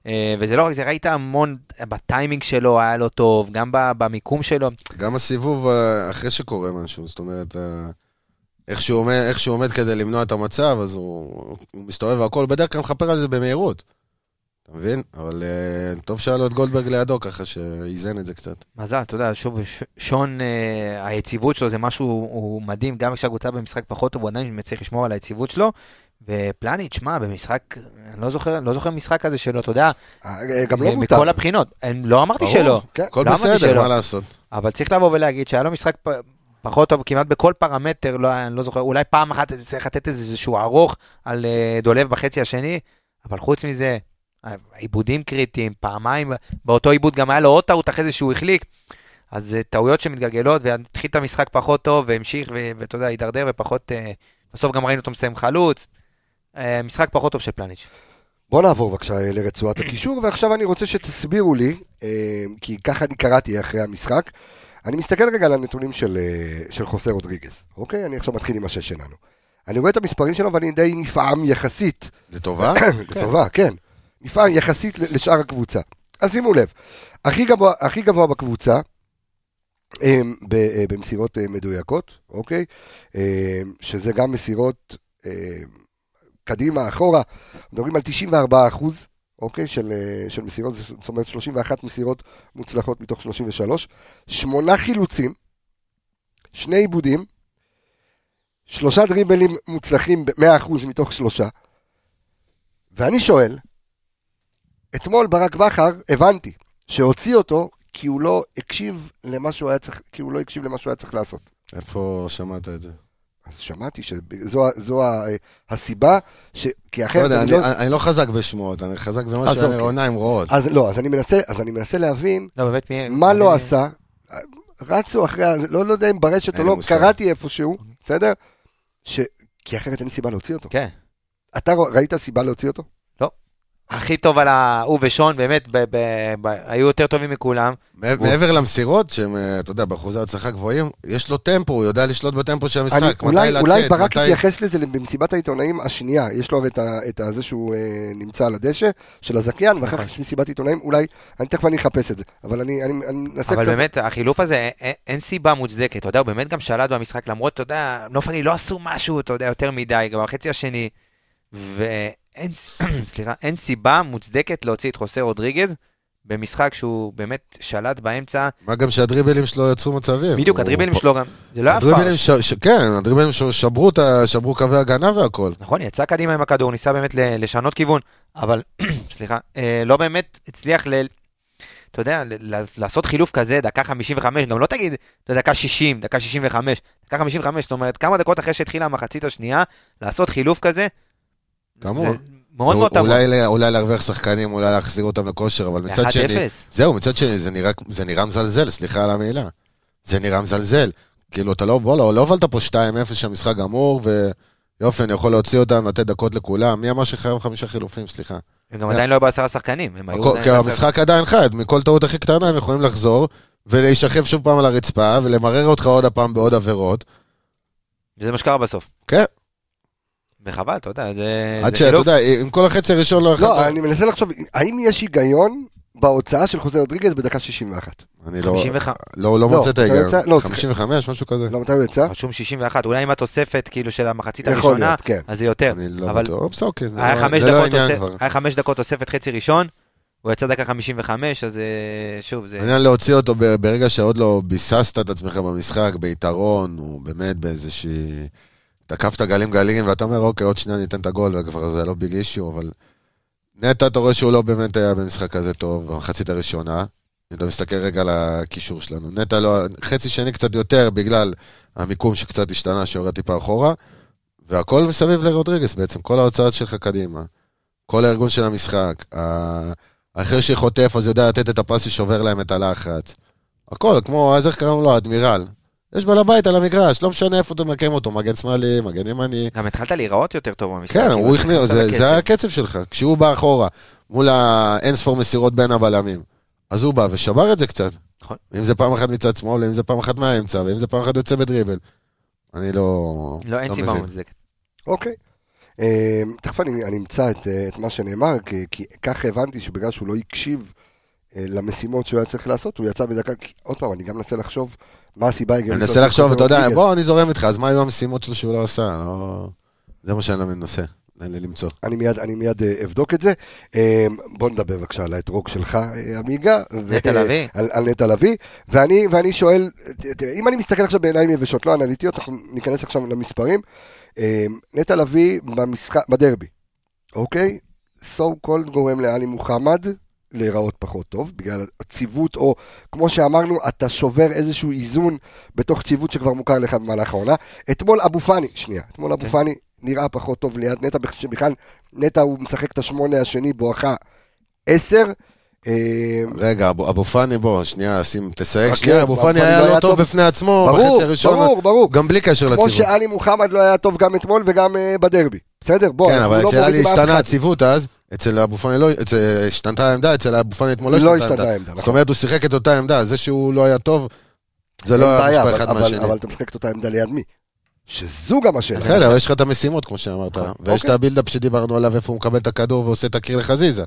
אה, וזה לא רק זה, ראית המון, בטיימינג שלו היה לו טוב, גם במיקום שלו. גם הסיבוב אה, אחרי שקורה משהו, זאת אומרת, אה, איך שהוא עומד, איך שהוא עומד כדי למנוע את המצב, אז הוא, הוא מסתובב והכל, בדרך כלל מכפר על זה במהירות. אתה מבין? אבל אה, טוב שהיה לו את גולדברג לידו, ככה שאיזן את זה קצת. מזל, אתה יודע, שוב, ש- שון, אה, היציבות שלו זה משהו הוא מדהים, גם כשהקבוצה במשחק פחות טוב, הוא עדיין מצליח לשמור על היציבות שלו. ופלניץ', שמע, במשחק, אני לא זוכר, לא זוכר משחק כזה שלו, אתה יודע, אה, גם לא מותר. מכל הבחינות. לא אמרתי ברור. שלא, כן. הכל לא בסדר, שלא. מה לעשות? אבל צריך לבוא ולהגיד שהיה לו משחק פ- פחות טוב כמעט בכל פרמטר, לא, אני לא זוכר, אולי פעם אחת צריך לתת איזשהו ארוך על אה, דולב בחצי השני, אבל חוץ מזה, עיבודים קריטיים, פעמיים, באותו עיבוד גם היה לו עוד טעות אחרי זה שהוא החליק, אז זה טעויות שמתגלגלות, והתחיל את המשחק פחות טוב, והמשיך, ואתה יודע, הידרדר, ופחות, אה, בסוף גם ראינו אותו מסיים חלוץ. אה, משחק פחות טוב של פלניץ'. בוא נעבור בבקשה אה, לרצועת הקישור, ועכשיו אני רוצה שתסבירו לי, אה, כי ככה אני קראתי אחרי המשחק. אני מסתכל רגע על הנתונים של, אה, של חוסה רודריגז, אוקיי? אני עכשיו מתחיל עם השש שלנו. אני רואה את המספרים שלו ואני די נפעם יחסית, לטובה? לטובה, כן. נפעם יחסית לשאר הקבוצה. אז שימו לב, הכי גבוה, הכי גבוה בקבוצה, אה, ב- במסירות אה, מדויקות, אוקיי? שזה גם מסירות קדימה, אחורה, מדברים על 94 אחוז, אוקיי? של, אה, של מסירות, זאת אומרת 31 מסירות מוצלחות מתוך 33, שמונה חילוצים, שני עיבודים, שלושה דריבלים מוצלחים ב-100 אחוז מתוך שלושה, ואני שואל, אתמול ברק בכר, הבנתי, שהוציא אותו כי הוא לא הקשיב למה שהוא היה צריך, כי הוא לא הקשיב למה שהוא היה צריך לעשות. איפה שמעת את זה? אז שמעתי שזו הסיבה, ש... כי לא אחרת... יודע, אני אני לא- אני לא חזק בשמועות, אני חזק במה אז אוקיי. שהעונה עם רואות. אז לא, אז אני מנסה, אז אני מנסה להבין לא, באמת, מי... מה אני- לא עשה. רצו אחרי, לא, לא יודע אם ברשת או לא, מושג. קראתי איפשהו, בסדר? ש... כי אחרת אין סיבה להוציא אותו. כן. אתה ראית סיבה להוציא אותו? הכי טוב על ה... הוא ושון, באמת, ב- ב- ב- היו יותר טובים מכולם. מעבר- מעבר למסירות, שהם, אה, אתה יודע, באחוזי הצלחה גבוהים, יש לו טמפו, הוא יודע לשלוט בטמפו של אני, המשחק, מתי אולי, לצאת, אולי ברק מתי... התייחס לזה במסיבת העיתונאים השנייה, יש לו את, ה- את ה- זה שהוא אה, נמצא על הדשא של הזכיין, ואחר כך יש מסיבת עיתונאים, אולי, אני תכף אני אחפש את זה, אבל אני, אני, אני אנסה אבל קצת... באמת, החילוף הזה, אין, אין סיבה מוצדקת. אתה יודע, הוא באמת גם שלט במשחק, למרות, אתה יודע, הגליל לא עשו משהו, אתה יודע, יותר מדי, גם בחצי השני. ואין ס- סליחה, אין סיבה מוצדקת להוציא את חוסה רודריגז במשחק שהוא באמת שלט באמצע. מה גם שהדריבלים שלו יצרו מצבים. בדיוק, הדריבלים שלו גם, זה לא היה פארש. ש... כן, הדריבלים ש... שברו, ה... שברו קווי הגנה והכל. נכון, יצא קדימה עם הכדור, ניסה באמת לשנות כיוון, אבל, סליחה, אה, לא באמת הצליח ל... אתה יודע, לעשות חילוף כזה, דקה 55, גם לא תגיד, אתה יודע, דקה 60, דקה 65, דקה 55, זאת אומרת, כמה דקות אחרי שהתחילה המחצית השנייה, לעשות חילוף כזה, זה מאוד מאוד תמוה. אולי, אולי להרוויח שחקנים, אולי להחזיר אותם לכושר, אבל מצד שני... ב-1-0. זהו, מצד שני, זה נראה, זה נראה מזלזל, סליחה על המילה. זה נראה מזלזל. כאילו, אתה לא, בוא, לא, לא הובלת פה 2-0 שהמשחק גמור, ויופי, אני יכול להוציא אותם, לתת דקות לכולם. מי אמר שחייב חמישה חילופים, סליחה? הם גם עדיין לא היו בעשרה שחקנים, הם היו כי המשחק עדיין חד, מכל טעות הכי קטנה הם יכולים לחזור, ולהישכב שוב פעם על הרצפה, ולמרר אותך עוד הפעם בעוד עבירות. וזה מה שקרה בסוף. כן, וחבל, אתה יודע, זה... עד שאתה. יודע, אם כל החצי הראשון לא לא, יכול... אני מנסה לחשוב, האם יש היגיון בהוצאה של חוזה רודריגז בדקה 61? אני לא... 55, לא, לא לא, מוצא את ההיגיון. יצא- לא, 55, משהו כזה. לא, מתי הוא יצא? רשום 61, אולי עם התוספת, כאילו, של המחצית הראשונה, להיות, כן. אז זה יותר. אני לא אבל בטוח. בסדר, אוקיי, זה היה לא- לא דקות העניין תוספת- כבר. היה חמש דקות תוספת חצי ראשון, הוא יצא דקה 55, אז אה, שוב, זה... העניין להוציא אותו ברגע שעוד לא ביססת את עצמך במשחק, ביתרון, הוא באמת באיזושהי... תקפת גלים גלים, ואתה אומר, אוקיי, עוד שנייה ניתן את הגול, וכבר זה לא ביג אישיו, אבל... נטע, אתה רואה שהוא לא באמת היה במשחק כזה טוב, במחצית הראשונה. אתה מסתכל רגע על הקישור שלנו. נטע לא... חצי שני קצת יותר, בגלל המיקום שקצת השתנה, שיורד טיפה אחורה, והכל מסביב לרודריגס בעצם, כל ההוצאות שלך קדימה. כל הארגון של המשחק. ה- אחרי שחוטף, אז יודע לתת את הפס ששובר להם את הלחץ. הכל, כמו, אז איך קראנו לו? אדמירל. יש בעל הבית על המגרש, לא משנה איפה אתה ממקם אותו, מגן שמאלי, מגן ימני. גם התחלת להיראות יותר טוב במשחק. כן, כאילו, הוא הכניס, זה. זה הקצב שלך. כשהוא בא אחורה, מול האינספור מסירות בין הבלמים, אז הוא בא ושבר את זה קצת. נכון. אם זה פעם אחת מצד שמאל, אם זה פעם אחת מהאמצע, ואם זה פעם אחת יוצא בדריבל. אני לא... לא, אין לא סיבה. מוצדקת. אוקיי. אה, תכף אני אמצא את, אה, את מה שנאמר, כי, כי ככה הבנתי שבגלל שהוא לא הקשיב אה, למשימות שהוא היה צריך לעשות, הוא יצא בדקה, כי, עוד פעם, אני גם מנסה לחשוב מה הסיבה אני ההגיונית. מנסה לחשוב, אתה יודע. בוא, אני זורם איתך, אז מה היו המשימות שלו שהוא לא עשה? לא- זה מה שאני מנסה למצוא. אני מיד, אני מיד אה, אבדוק את זה. אה, בוא נדבר בבקשה על האתרוג שלך, אה, עמיגה. נטע לביא. על, על נטע לביא, ואני, ואני שואל, אם אני מסתכל עכשיו בעיניים יבשות, לא אנליטיות, אנחנו ניכנס עכשיו למספרים. נטע לביא במשחק, בדרבי, אוקיי? so called גורם לאלי מוחמד להיראות פחות טוב, בגלל הציוות, או כמו שאמרנו, אתה שובר איזשהו איזון בתוך ציוות שכבר מוכר לך במהלך העונה. אתמול אבו פאני, שנייה, אתמול אבו כן. פאני נראה פחות טוב ליד נטע, שבכלל נטע הוא משחק את השמונה השני בואכה עשר. אה, רגע, אבו- אבו פאני, בוא, שנייה, שים, תסייג שנייה, רגע, אבו אבו פאני פאני היה לא לא היה טוב. בפני עצמו, ברור, בחצי הראשון, ברור, ברור. גם בלי קשר כמו לציוות. שאלי מוחמד לא היה טוב גם אתמול וגם אה, בדרבי. בסדר? בוא, כן, אבל לא אצל אף השתנה אחד. הציוות אז, אצל אבו פאני לא, אצל- השתנתה העמדה, אצל אבו פאני אתמול לא לא השתנתה העמדה. העמדה, זאת. אומרת, הוא שיחק את אותה עמדה, זה שהוא לא היה טוב, זה לא היה מושפע אבל- אחד מהשני. אבל אתה משחק את אותה עמדה ליד מי? שזו גם השאלה. בסדר, יש לך את המשימות, כמו שאמרת, ויש את אוקיי. הבילדאפ שדיברנו עליו, איפה הוא מקבל את הכדור ועושה את הקיר לחזיזה,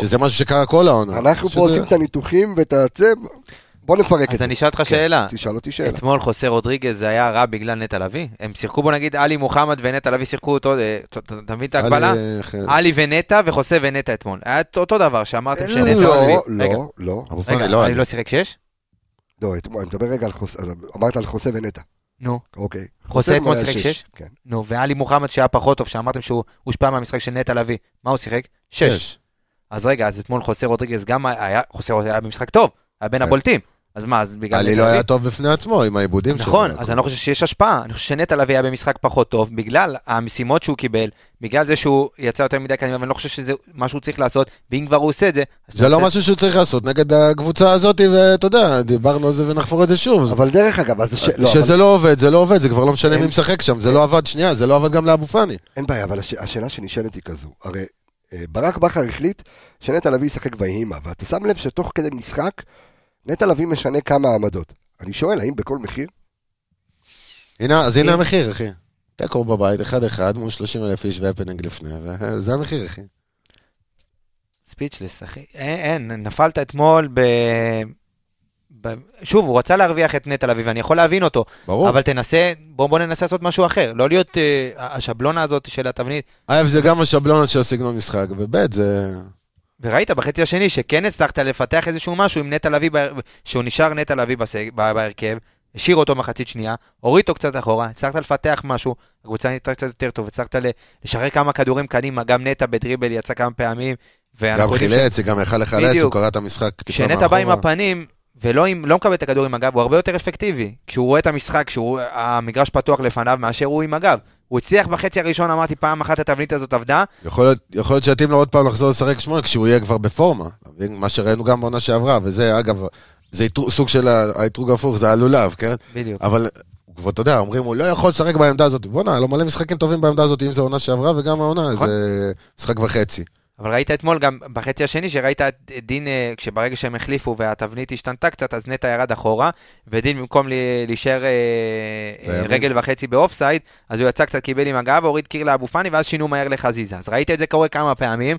שזה משהו שקרה כל העונה. אנחנו פה עושים את הניתוחים ואת הצב, בוא נפרק את אז זה. אני אשאל אותך כן, שאלה. תשאל אותי שאלה. אתמול חוסה רודריגז זה היה רע בגלל נטע לביא? הם שיחקו בוא נגיד עלי מוחמד ונטע לביא שיחקו אותו, אה, אתה- מבין את ההגבלה? עלי, אה, עלי ונטע וחוסה ונטע אתמול. היה את אותו דבר שאמרתם לא, שנטע לא, לביא. רגע, לא, לא. רגע, לא אני עלי. לא שיחק שש? לא, אתמול, אני מדבר רגע על חוסה, אז אמרת על חוסה ונטע. נו. אוקיי. חוסה אתמול שיחק שש? כן. נו, ועלי מוחמד שהיה פחות טוב, שאמרתם שהוא הושפע מהמשחק של נטע לביא. מה הוא שיחק? שש. אז רגע, אז אתמול חוסה רודריגז גם היה, חוסה רודריגז היה במשחק טוב, היה בין כן. הבולטים. אז מה, אז בגלל עלי לא? היה טוב בפני עצמו עם העיבודים שלו. נכון, אז אני לא חושב שיש השפעה, אני חושב שנטע לביא היה במשחק פחות טוב, בגלל המשימות שהוא קיבל, בגלל זה שהוא יצא יותר מדי קדימה, ואני לא חושב שזה מה שהוא צריך לעשות, ואם כבר הוא עושה את זה, זה לא משהו שהוא צריך לעשות נגד הקבוצה הזאת, ואתה יודע, דיברנו על זה ונחפור את זה שוב. אבל דרך אגב, אז הש- לא, שזה לא עובד, זה לא עובד, זה כבר לא משנה מי משחק שם, זה לא עבד שנייה, זה לא עבד גם לאבו פאני. אין בעיה, אבל הש- השאלה שנשאלת היא כזו, הרי אה, ברק בכר החליט שנטע לביא ישחק ויהי מה, ואתה שם לב שתוך כדי משחק, נטע לביא משנה כמה עמדות. אני שואל, האם בכל מחיר? הנה, אז הנה אם- המחיר, אחי. תיקו בבית, אחד אחד מול 30 אלף איש והפנינג לפני, וזה המחיר, אחי. ספיצ'לס, אחי. אין, אין, נפלת אתמול ב... ב... שוב, הוא רצה להרוויח את נטע לביא, ואני יכול להבין אותו, ברור. אבל תנסה, בוא, בוא ננסה לעשות משהו אחר, לא להיות אה, השבלונה הזאת של התבנית. א', זה גם השבלונה של הסגנון משחק, וב', זה... וראית בחצי השני שכן הצלחת לפתח איזשהו משהו עם נטע לביא, שהוא נשאר נטע לביא בהרכב, השאיר אותו מחצית שנייה, הוריד אותו קצת אחורה, הצלחת לפתח משהו, הקבוצה נהייתה קצת יותר טוב, הצלחת לשחרר כמה כדורים קדימה, גם נטע בדריבל יצא כמה פעמים, גם חילץ, זה גם יכל לחלץ, הוא. קרא את המשחק טיפה כשנטע בא עם מאחורה. הפנים, ולא עם, לא מקבל את הכדור עם הגב, הוא הרבה יותר אפקטיבי. כשהוא רואה את המשחק, כשהמגרש פתוח לפניו, מאשר הוא עם הגב. הוא הצליח בחצי הראשון, אמרתי, פעם אחת התבנית הזאת עבדה, יכול להיות- יכול להיות שיתאים לו עוד פעם לחזור לשחק שמונה, כשהוא יהיה כבר בפורמה. מה שראינו גם בעונה שעברה, וזה, אגב, זה אתרוג- סוג של האתרוג ההפוך, זה הלולב, כן? בדיוק. אבל, אתה יודע, אומרים, הוא לא יכול לשחק בעמדה הזאת. בואנה, לא מלא משחקים טובים בעמדה הזאת, אם זה עונה שעברה, וגם העונה, נכון. זה משחק וחצי. אבל ראית אתמול גם בחצי השני, שראית את דין, אה, כשברגע שהם החליפו והתבנית השתנתה קצת, אז נטע ירד אחורה, ודין במקום להישאר אה, אה. רגל וחצי באופסייד, אז הוא יצא קצת, קיבל עם הגב, הוריד קיר לאבו פאני, ואז שינו מהר לחזיזה. אז ראית את זה קורה כמה פעמים,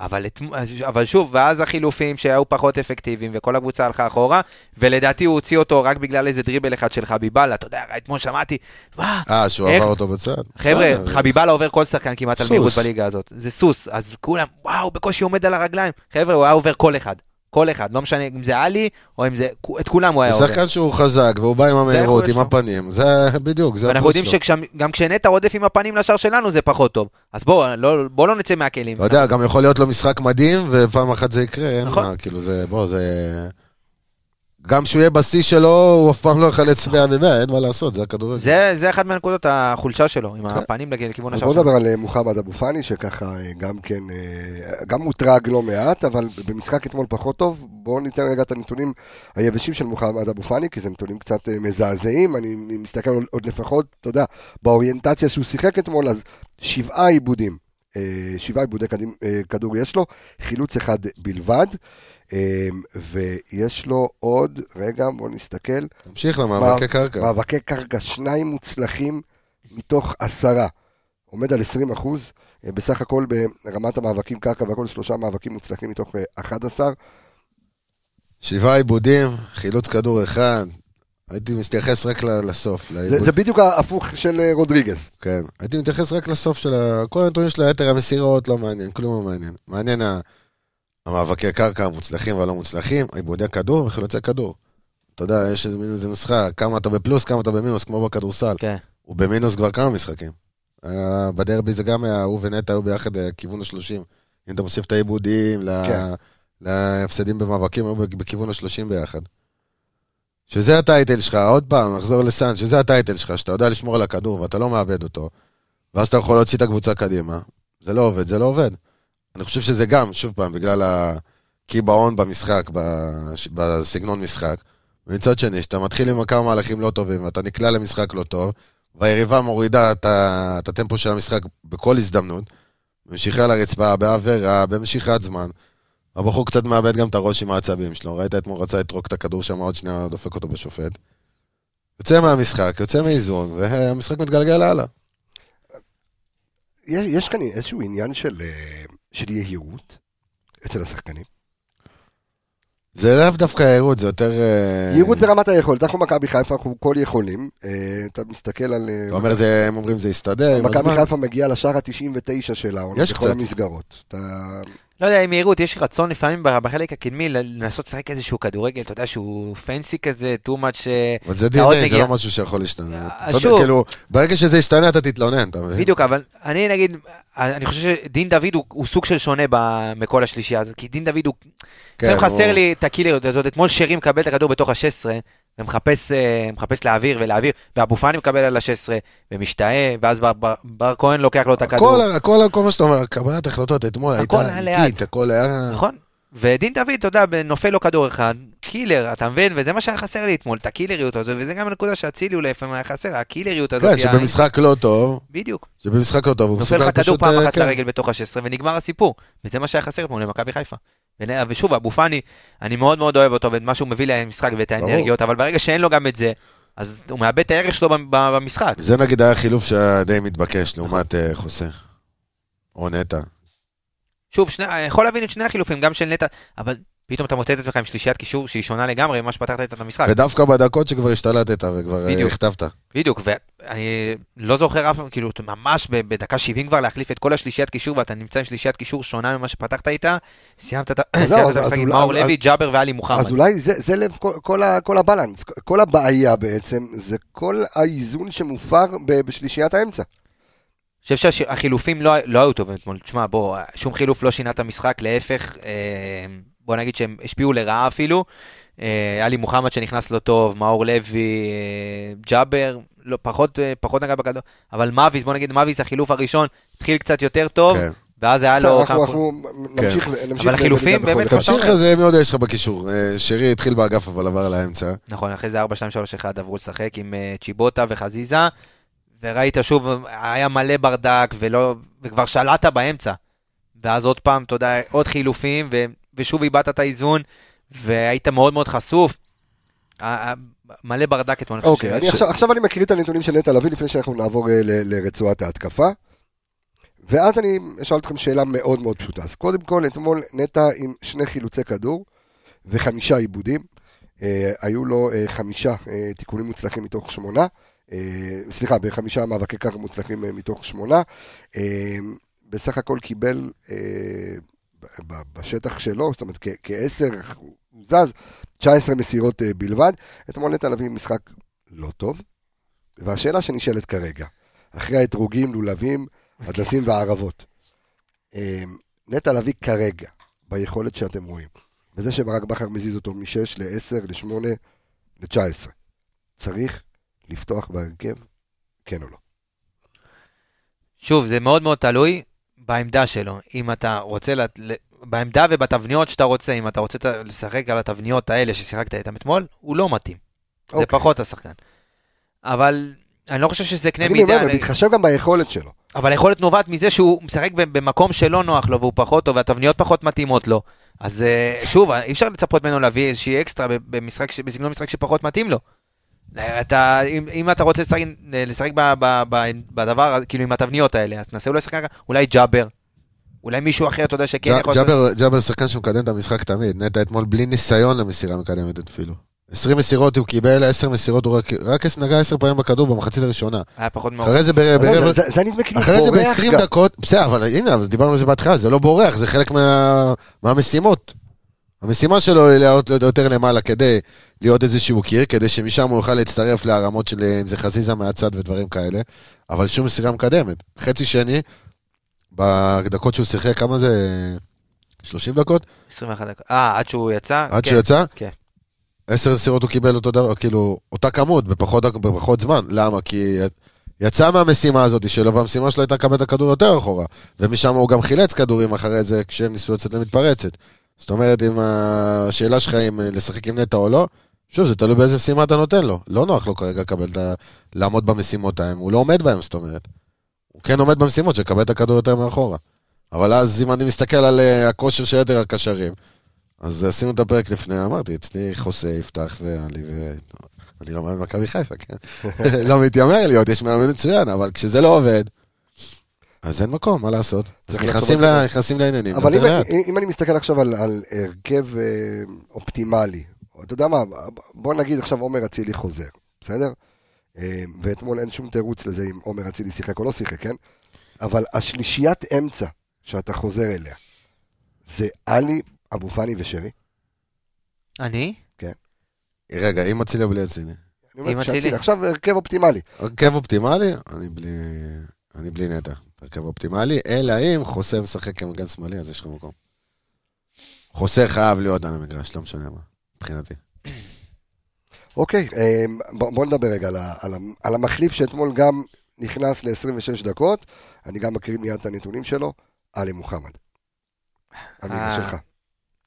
אבל, את, אבל שוב, ואז החילופים שהיו פחות אפקטיביים, וכל הקבוצה הלכה אחורה, ולדעתי הוא הוציא אותו רק בגלל איזה דריבל אחד של חביבאללה, אתה יודע, אתמול שמעתי, וואו, אה, שהוא איך? עבר אותו בצד. חבר'ה. חביבאללה עובר כל שחקן כמעט על סוס. מהירות בליגה הזאת. זה סוס, אז כולם, וואו, בקושי עומד על הרגליים. חבר'ה, הוא היה עובר כל אחד. כל אחד, לא משנה אם זה עלי, או אם זה, את כולם הוא היה זה עובר. שחקן שהוא חזק, והוא בא עם המהירות, עם. הפנים, זה בדיוק, זה ואנחנו יודעים. שגם כשנטע רודף עם הפנים לשער שלנו זה פחות טוב. אז בואו לא, בוא לא נצא מהכלים. אתה יודע, גם יכול להיות לו משחק מדהים, ופעם אחת זה יקרה, אין נכון. מה, כאילו זה, בוא, זה... גם כשהוא יהיה בשיא שלו, הוא אף פעם לא יחלץ 100 מ-100, אין מה לעשות, זה הכדורגל. זה, זה אחת מהנקודות החולשה שלו, עם כן. הפנים לכ- לכיוון אז השער בוא שלו. נדבר על אה, מוחמד אבו פאני, שככה אה, גם כן, אה, גם מוטרג לא מעט, אבל במשחק אתמול פחות טוב. בואו ניתן רגע את הנתונים היבשים של מוחמד אבו פאני, כי זה נתונים קצת מזעזעים. אני מסתכל עוד- לפחות, אתה יודע, באוריינטציה שהוא שיחק אתמול, אז שבעה עיבודים. שבעה עיבודי כדור יש לו, חילוץ אחד בלבד. אה, ויש לו עוד, רגע, בואו נסתכל. תמשיך למאבקי קרקע. מאבקי קרקע, שניים מוצלחים מתוך עשרה, עומד על 20 אחוז, אה, בסך הכל ברמת המאבקים קרקע והכל שלושה מאבקים מוצלחים מתוך אה, 11. שבעה עיבודים, חילוץ כדור אחד. הייתי מתייחס רק לסוף. זה. זה בדיוק ההפוך של אה, רודריגז. כן. הייתי מתייחס רק לסוף של ה... כל הנתונים של היתר המסירות, לא מעניין, כלום לא מעניין. מעניין ה- המאבקי קרקע המוצלחים והלא מוצלחים, עיבודי כדור וחילוצי כדור. אתה יודע, יש איזה נוסחה, כמה אתה בפלוס, כמה אתה במינוס, כמו בכדורסל. כן. הוא במינוס כבר כמה משחקים. היה- בדרבי זה גם היה, הוא ונטע היו ביחד אה, כיוון ה-30. אם אתה מוסיף את העיבודים, כן. להפסדים במאבקים, היו בכיוון ה-30 ביחד. שזה הטייטל שלך, עוד פעם, נחזור לסאן, שזה הטייטל שלך, שאתה יודע לשמור על הכדור ואתה לא מאבד אותו, ואז אתה יכול להוציא את הקבוצה קדימה. זה לא עובד, זה לא עובד. אני חושב שזה גם, שוב פעם, בגלל הקיבעון במשחק, בסגנון משחק. ומצד שני, שאתה מתחיל עם כמה מהלכים לא טובים, ואתה נקלע למשחק לא טוב, והיריבה מורידה את, את הטמפו של המשחק בכל הזדמנות, ממשיכה לרצפה, בעבירה, במשיכת זמן. הבחור קצת מאבד גם את הראש עם העצבים שלו, ראית אתמול רצה לטרוק את הכדור שם, עוד שנייה דופק אותו בשופט. יוצא מהמשחק, יוצא מאיזון, והמשחק מתגלגל הלאה. יש, יש כאן איזשהו עניין של, אה, של יהירות אצל השחקנים. זה לאו דווקא יהירות, זה יותר... אה, יהירות ברמת היכולת. אנחנו מכבי חיפה, אנחנו כל יכולים. אה, אתה מסתכל על... אתה אומר, זה- הם אומרים זה יסתדר, מכבי. חיפה מגיעה לשער ה-99 של העונה, בכל קצת. המסגרות. אתה... לא יודע, עם מהירות, יש רצון לפעמים בחלק הקדמי לנסות לשחק איזשהו כדורגל, אתה יודע, שהוא פנסי כזה, too much... אה, אבל זה DNA, זה. לא משהו שיכול להשתנות. אה, אתה יודע. כאילו, ברגע שזה ישתנה, אתה תתלונן, אתה מבין? בדיוק, אבל אני נגיד, אני חושב שדין דוד הוא, סוג של שונה מכל השלישייה הזאת, כי דין דוד הוא... כן, חסר לי את הקילריות הזאת, אתמול שרי מקבל את הכדור בתוך ה-16, ומחפש אה, מחפש להעביר ולהעביר, ואבו פאני מקבל על ה-16, ומשתאה, ואז בר, בר, בר כהן לוקח לו את הכדור. הכל, הכל, כל מה שאתה אומר, קבלת החלטות אתמול הכל הייתה. איטית, הכל היה... נכון. ודין דוד, אתה יודע, נופל לו כדור אחד, קילר, אתה מבין? וזה מה שהיה חסר לי אתמול, את הקילריות הזו, וזה גם הנקודה שאצילי אולי לפעמים היה חסר, הקילריות הזאת. כן, שבמשחק לא טוב, בדיוק. שבמשחק לא טוב, הוא נופל לך מסוגל כדור פשוט... פעם אה, אחת כן. לרגל בתוך ה-16 ונגמר הסיפור. וזה מה שהיה חסר אתמול למכבי חיפה. ונה- ושוב, אבו פאני, אני מאוד מאוד אוהב אותו ואת מה שהוא מביא למשחק ואת. האנרגיות, אבל ברגע שאין לו גם את זה, אז הוא מאבד את הערך שלו במשחק. זה נגיד היה חילוף שהיה די מתבקש לעומת אה, חוסה. או נטע. שוב, שני- אני יכול להבין את שני החילופים, גם של נטע, אבל פתאום אתה מוצא את עצמך עם שלישיית קישור שהיא שונה לגמרי ממה שפתחת את המשחק. ודווקא בדקות שכבר השתלטת וכבר אה, בדיוק. הכתבת. בדיוק, ואני לא זוכר אף פעם, כאילו, ממש בדקה 70 כבר להחליף את כל השלישיית קישור, ואתה נמצא עם שלישיית קישור שונה ממה שפתחת איתה, סיימת את אז המשחק עם מאור לוי, ג'אבר ואלי מוחמד. אז אולי זה, זה לב כל, כל, כל הבלנס, כל הבעיה בעצם, זה כל האיזון שמופר בשלישיית האמצע. אני חושב שהחילופים לא, לא היו טובים אתמול. תשמע, בוא, שום חילוף לא שינה את המשחק, להפך, אה, בוא נגיד שהם השפיעו לרעה אפילו. אה, עלי מוחמד שנכנס לא טוב, מאור לוי, אה, ג'אבר, לא, פחות, אה, פחות נגע בכדור, אבל מאביס, בוא נגיד מאביס, החילוף הראשון התחיל קצת יותר טוב, כן. ואז היה לו... אנחנו, כמה- אנחנו נמשיך, נמשיך. אבל החילופים באמת. תמשיך, זה מי יודע יש לך בקישור. שרי התחיל באגף אבל עבר לאמצע. נכון, אחרי זה 4-2-3-1 עברו לשחק עם צ'יבוטה וחזיזה, וראית שוב, היה מלא ברדק, ולא, וכבר שלטת באמצע. ואז עוד פעם, אתה יודע, עוד חילופים, ו, ושוב איבדת את האיזון, והיית מאוד מאוד חשוף. מלא ברדק אתמול, אוקיי, ש- אני עכשיו, עכשיו אני מקריא את הנתונים של נטע לביא לפני שאנחנו נעבור אה, ל- לרצועת ההתקפה. ואז אני אשאל אתכם שאלה מאוד מאוד פשוטה. אז קודם כל, אתמול נטע עם שני חילוצי כדור וחמישה עיבודים. אה, היו לו אה, חמישה אה, תיקונים מוצלחים מתוך שמונה. אה, סליחה, בחמישה מאבקי קרקע מוצלחים אה, מתוך שמונה. אה, בסך הכל קיבל אה, בשטח שלו, זאת אומרת כעשר, הוא זז, 19 מסירות אה, בלבד. אתמול נטע לביא משחק לא טוב. והשאלה שנשאלת כרגע, אחרי האתרוגים, לולבים, הדסים והערבות, אה, נטע לביא כרגע, ביכולת שאתם רואים, וזה שברק בכר מזיז אותו מ-6 ל-10, ל-8, ל-19, צריך לפתוח בהרכב, כן או לא? שוב, זה מאוד מאוד תלוי בעמדה שלו. אם אתה רוצה, לת- בעמדה ובתבניות שאתה רוצה, אם אתה רוצה לשחק על התבניות האלה ששיחקת איתם אתמול, הוא לא מתאים. זה אוקיי. פחות השחקן. אבל אני לא חושב שזה קנה אני מידה. אומר, מתחשב גם ביכולת שלו. אבל היכולת נובעת מזה שהוא משחק במקום שלא נוח לו והוא פחות טוב והתבניות פחות מתאימות לו. אז אה, שוב, אי אפשר לצפות ממנו להביא איזושהי אקסטרה במשחק, בסגנון משחק שפחות מתאים לו. אתה, אם, אם אתה רוצה לשחק, לשחק ב, ב, ב, בדבר, כאילו עם התבניות האלה, אז תנסה אולי ככה, אולי ג'אבר, אולי מישהו אחר, אתה יודע שכן יכול... ג'אבר- ג'אבר שחקן שמקדם את המשחק תמיד. נטע אתמול בלי ניסיון למסירה מקדמת אפילו. 20 מסירות הוא קיבל, 10 מסירות הוא רק- רק נגע 10 פעמים בכדור במחצית הראשונה. היה פחות מאוד. אחרי זה ברבע... זה- זה נדמה כאילו אחרי זה בורח ב-20 גם. דקות, בסדר, אבל הנה, דיברנו על זה בהתחלה, זה לא בורח, זה חלק מה- מהמשימות. המשימה שלו היא להיות יותר למעלה כדי להיות איזשהו קיר, כדי שמשם הוא יוכל להצטרף להרמות של אם זה חזיזה מהצד ודברים כאלה, אבל שום מסירה מקדמת. חצי שני, בדקות שהוא שיחק, כמה זה? 30 דקות? 21 דקות. אה, עד שהוא יצא? עד כן. שהוא יצא? כן. עשר מסירות הוא קיבל אותו דבר, כאילו, אותה כמות, בפחות, בפחות זמן. למה? כי יצא מהמשימה הזאת שלו, והמשימה שלו הייתה לקבל את הכדור יותר אחורה. ומשם הוא גם חילץ כדורים אחרי זה, כשהם ניסו לצאת למתפרצת. זאת אומרת, אם השאלה שלך אם לשחק עם נטע או לא, שוב, זה תלוי באיזה משימה אתה נותן לו. לא נוח לו כרגע לקבל את ה... לעמוד במשימות ההם, הוא לא עומד בהם, זאת אומרת. הוא כן עומד במשימות, שיקבל את הכדור יותר מאחורה. אבל אז, אם אני מסתכל על אה, הכושר של יתר הקשרים, אז עשינו את הפרק לפני, אמרתי, אצלי חוסה, יפתח ואלי ו... אני לא מאמן מכבי חיפה, כן? לא מתיימר להיות, יש מאמן מצוין, אבל כשזה לא עובד, אז אין מקום, מה לעשות? אז נכנסים לחשוב על ל- זה. נכנסים לעניינים. אבל אם. אם אני מסתכל עכשיו על, על הרכב אה, אופטימלי, אתה יודע מה, בוא נגיד עכשיו עומר אצילי חוזר, בסדר? אה, ואתמול אין שום תירוץ לזה אם עומר אצילי שיחק או לא שיחק, כן? אבל השלישיית אמצע שאתה חוזר אליה, זה עלי, אבו פאני ושרי. אני? רגע, עם אצילי או בלי אצילי? אני אומר, עם כשאצילי- אצילי. עכשיו הרכב אופטימלי. הרכב אופטימלי? אני בלי... אני בלי נטע. הרכב אופטימלי, אלא אם חוסה משחק כמגן שמאלי, אז יש לך מקום. חוסה חייב להיות על המגרש, לא משנה מה, מבחינתי. אוקיי, אה, בוא, נדבר רגע על, המחליף שאתמול גם נכנס ל-26 דקות, אני גם מקריא מיד את הנתונים שלו, עלי מוחמד. המילה אה, שלך.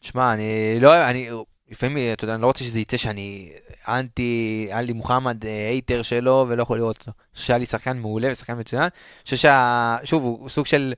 שמע, אני לא, אני, לפעמים, אתה יודע, אני לא רוצה שזה יצא שאני אנטי, עלי מוחמד, אה, הייטר שלו, ולא יכול לראות אותו. אני חושב שהיה לי שחקן מעולה ושחקן מצוין. אני חושב שה... שוב, הוא סוג של...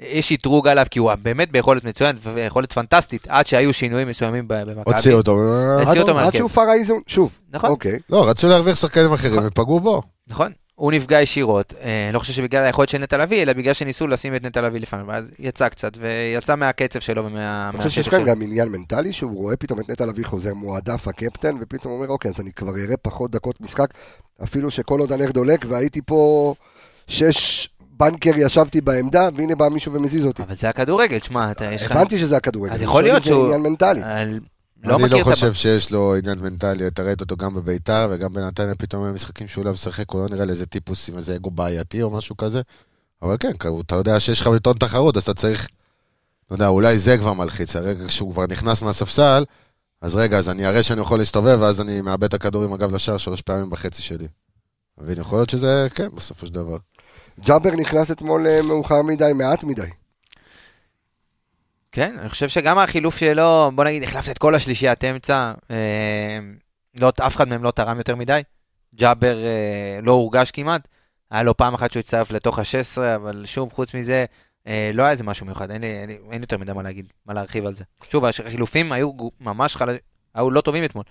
יש אתרוג עליו, כי הוא באמת ביכולת מצוינת ויכולת פנטסטית, עד שהיו שינויים מסוימים במכבי. הוציאו אותו. הוציאו אותו עד מהרכב. שהופר האיזון, שוב. נכון. אוקיי. לא, רצו להרוויח שחקנים אחרים ופגעו בו. נכון? הוא נפגע ישירות, אה, לא חושב שבגלל היכולת של נטע לביא, אלא בגלל שניסו לשים את נטע לביא לפניו, ואז יצא קצת, ויצא מהקצב שלו ומה... אני חושב שיש כאן. גם עניין מנטלי, שהוא רואה פתאום את נטע לביא חוזר מועדף הקפטן, ופתאום אומר, אוקיי, אז אני כבר אראה פחות דקות משחק, אפילו שכל עוד הנר דולק, והייתי פה שש בנקר ישבתי בעמדה, והנה בא מישהו ומזיז אותי. אבל זה הכדורגל, שמע, אתה יש לך... הבנתי שזה הכדורגל. אז יכול להיות זה שהוא... עניין מנטלי. אה, אני לא לא את חושב הבא. שיש לו עניין מנטלי, אתה ראית אותו גם בביתר וגם בנתניה, פתאום במשחקים שהוא לא משחק, הוא לא נראה לאיזה טיפוס עם איזה אגו בעייתי או משהו כזה. אבל כן, כאילו, אתה יודע שיש לך בטון תחרות, אז אתה צריך, לא יודע, אולי זה כבר מלחיץ, הרגע שהוא כבר נכנס מהספסל, אז רגע, אז אני אראה שאני יכול להסתובב, ואז אני מאבד את הכדור עם הגב לשער שלוש פעמים בחצי שלי. מבין, יכול להיות שזה, כן, בסופו של דבר. ג'אבר נכנס אתמול אה, מאוחר מדי, מעט מדי. כן, אני חושב שגם החילוף שלו, בוא נגיד, החלפת את כל השלישיית אמצע, אה, לא, אף אחד מהם לא תרם יותר מדי. ג'אבר אה, לא הורגש כמעט, היה לו פעם אחת שהוא הצטרף לתוך ה-16, אבל שוב, חוץ מזה, אה, לא היה איזה משהו מיוחד, אין, לי, אין, לי, אין יותר מדי מה להגיד, מה להרחיב על זה. שוב, החילופים היו ממש חלשים, היו לא טובים אתמול.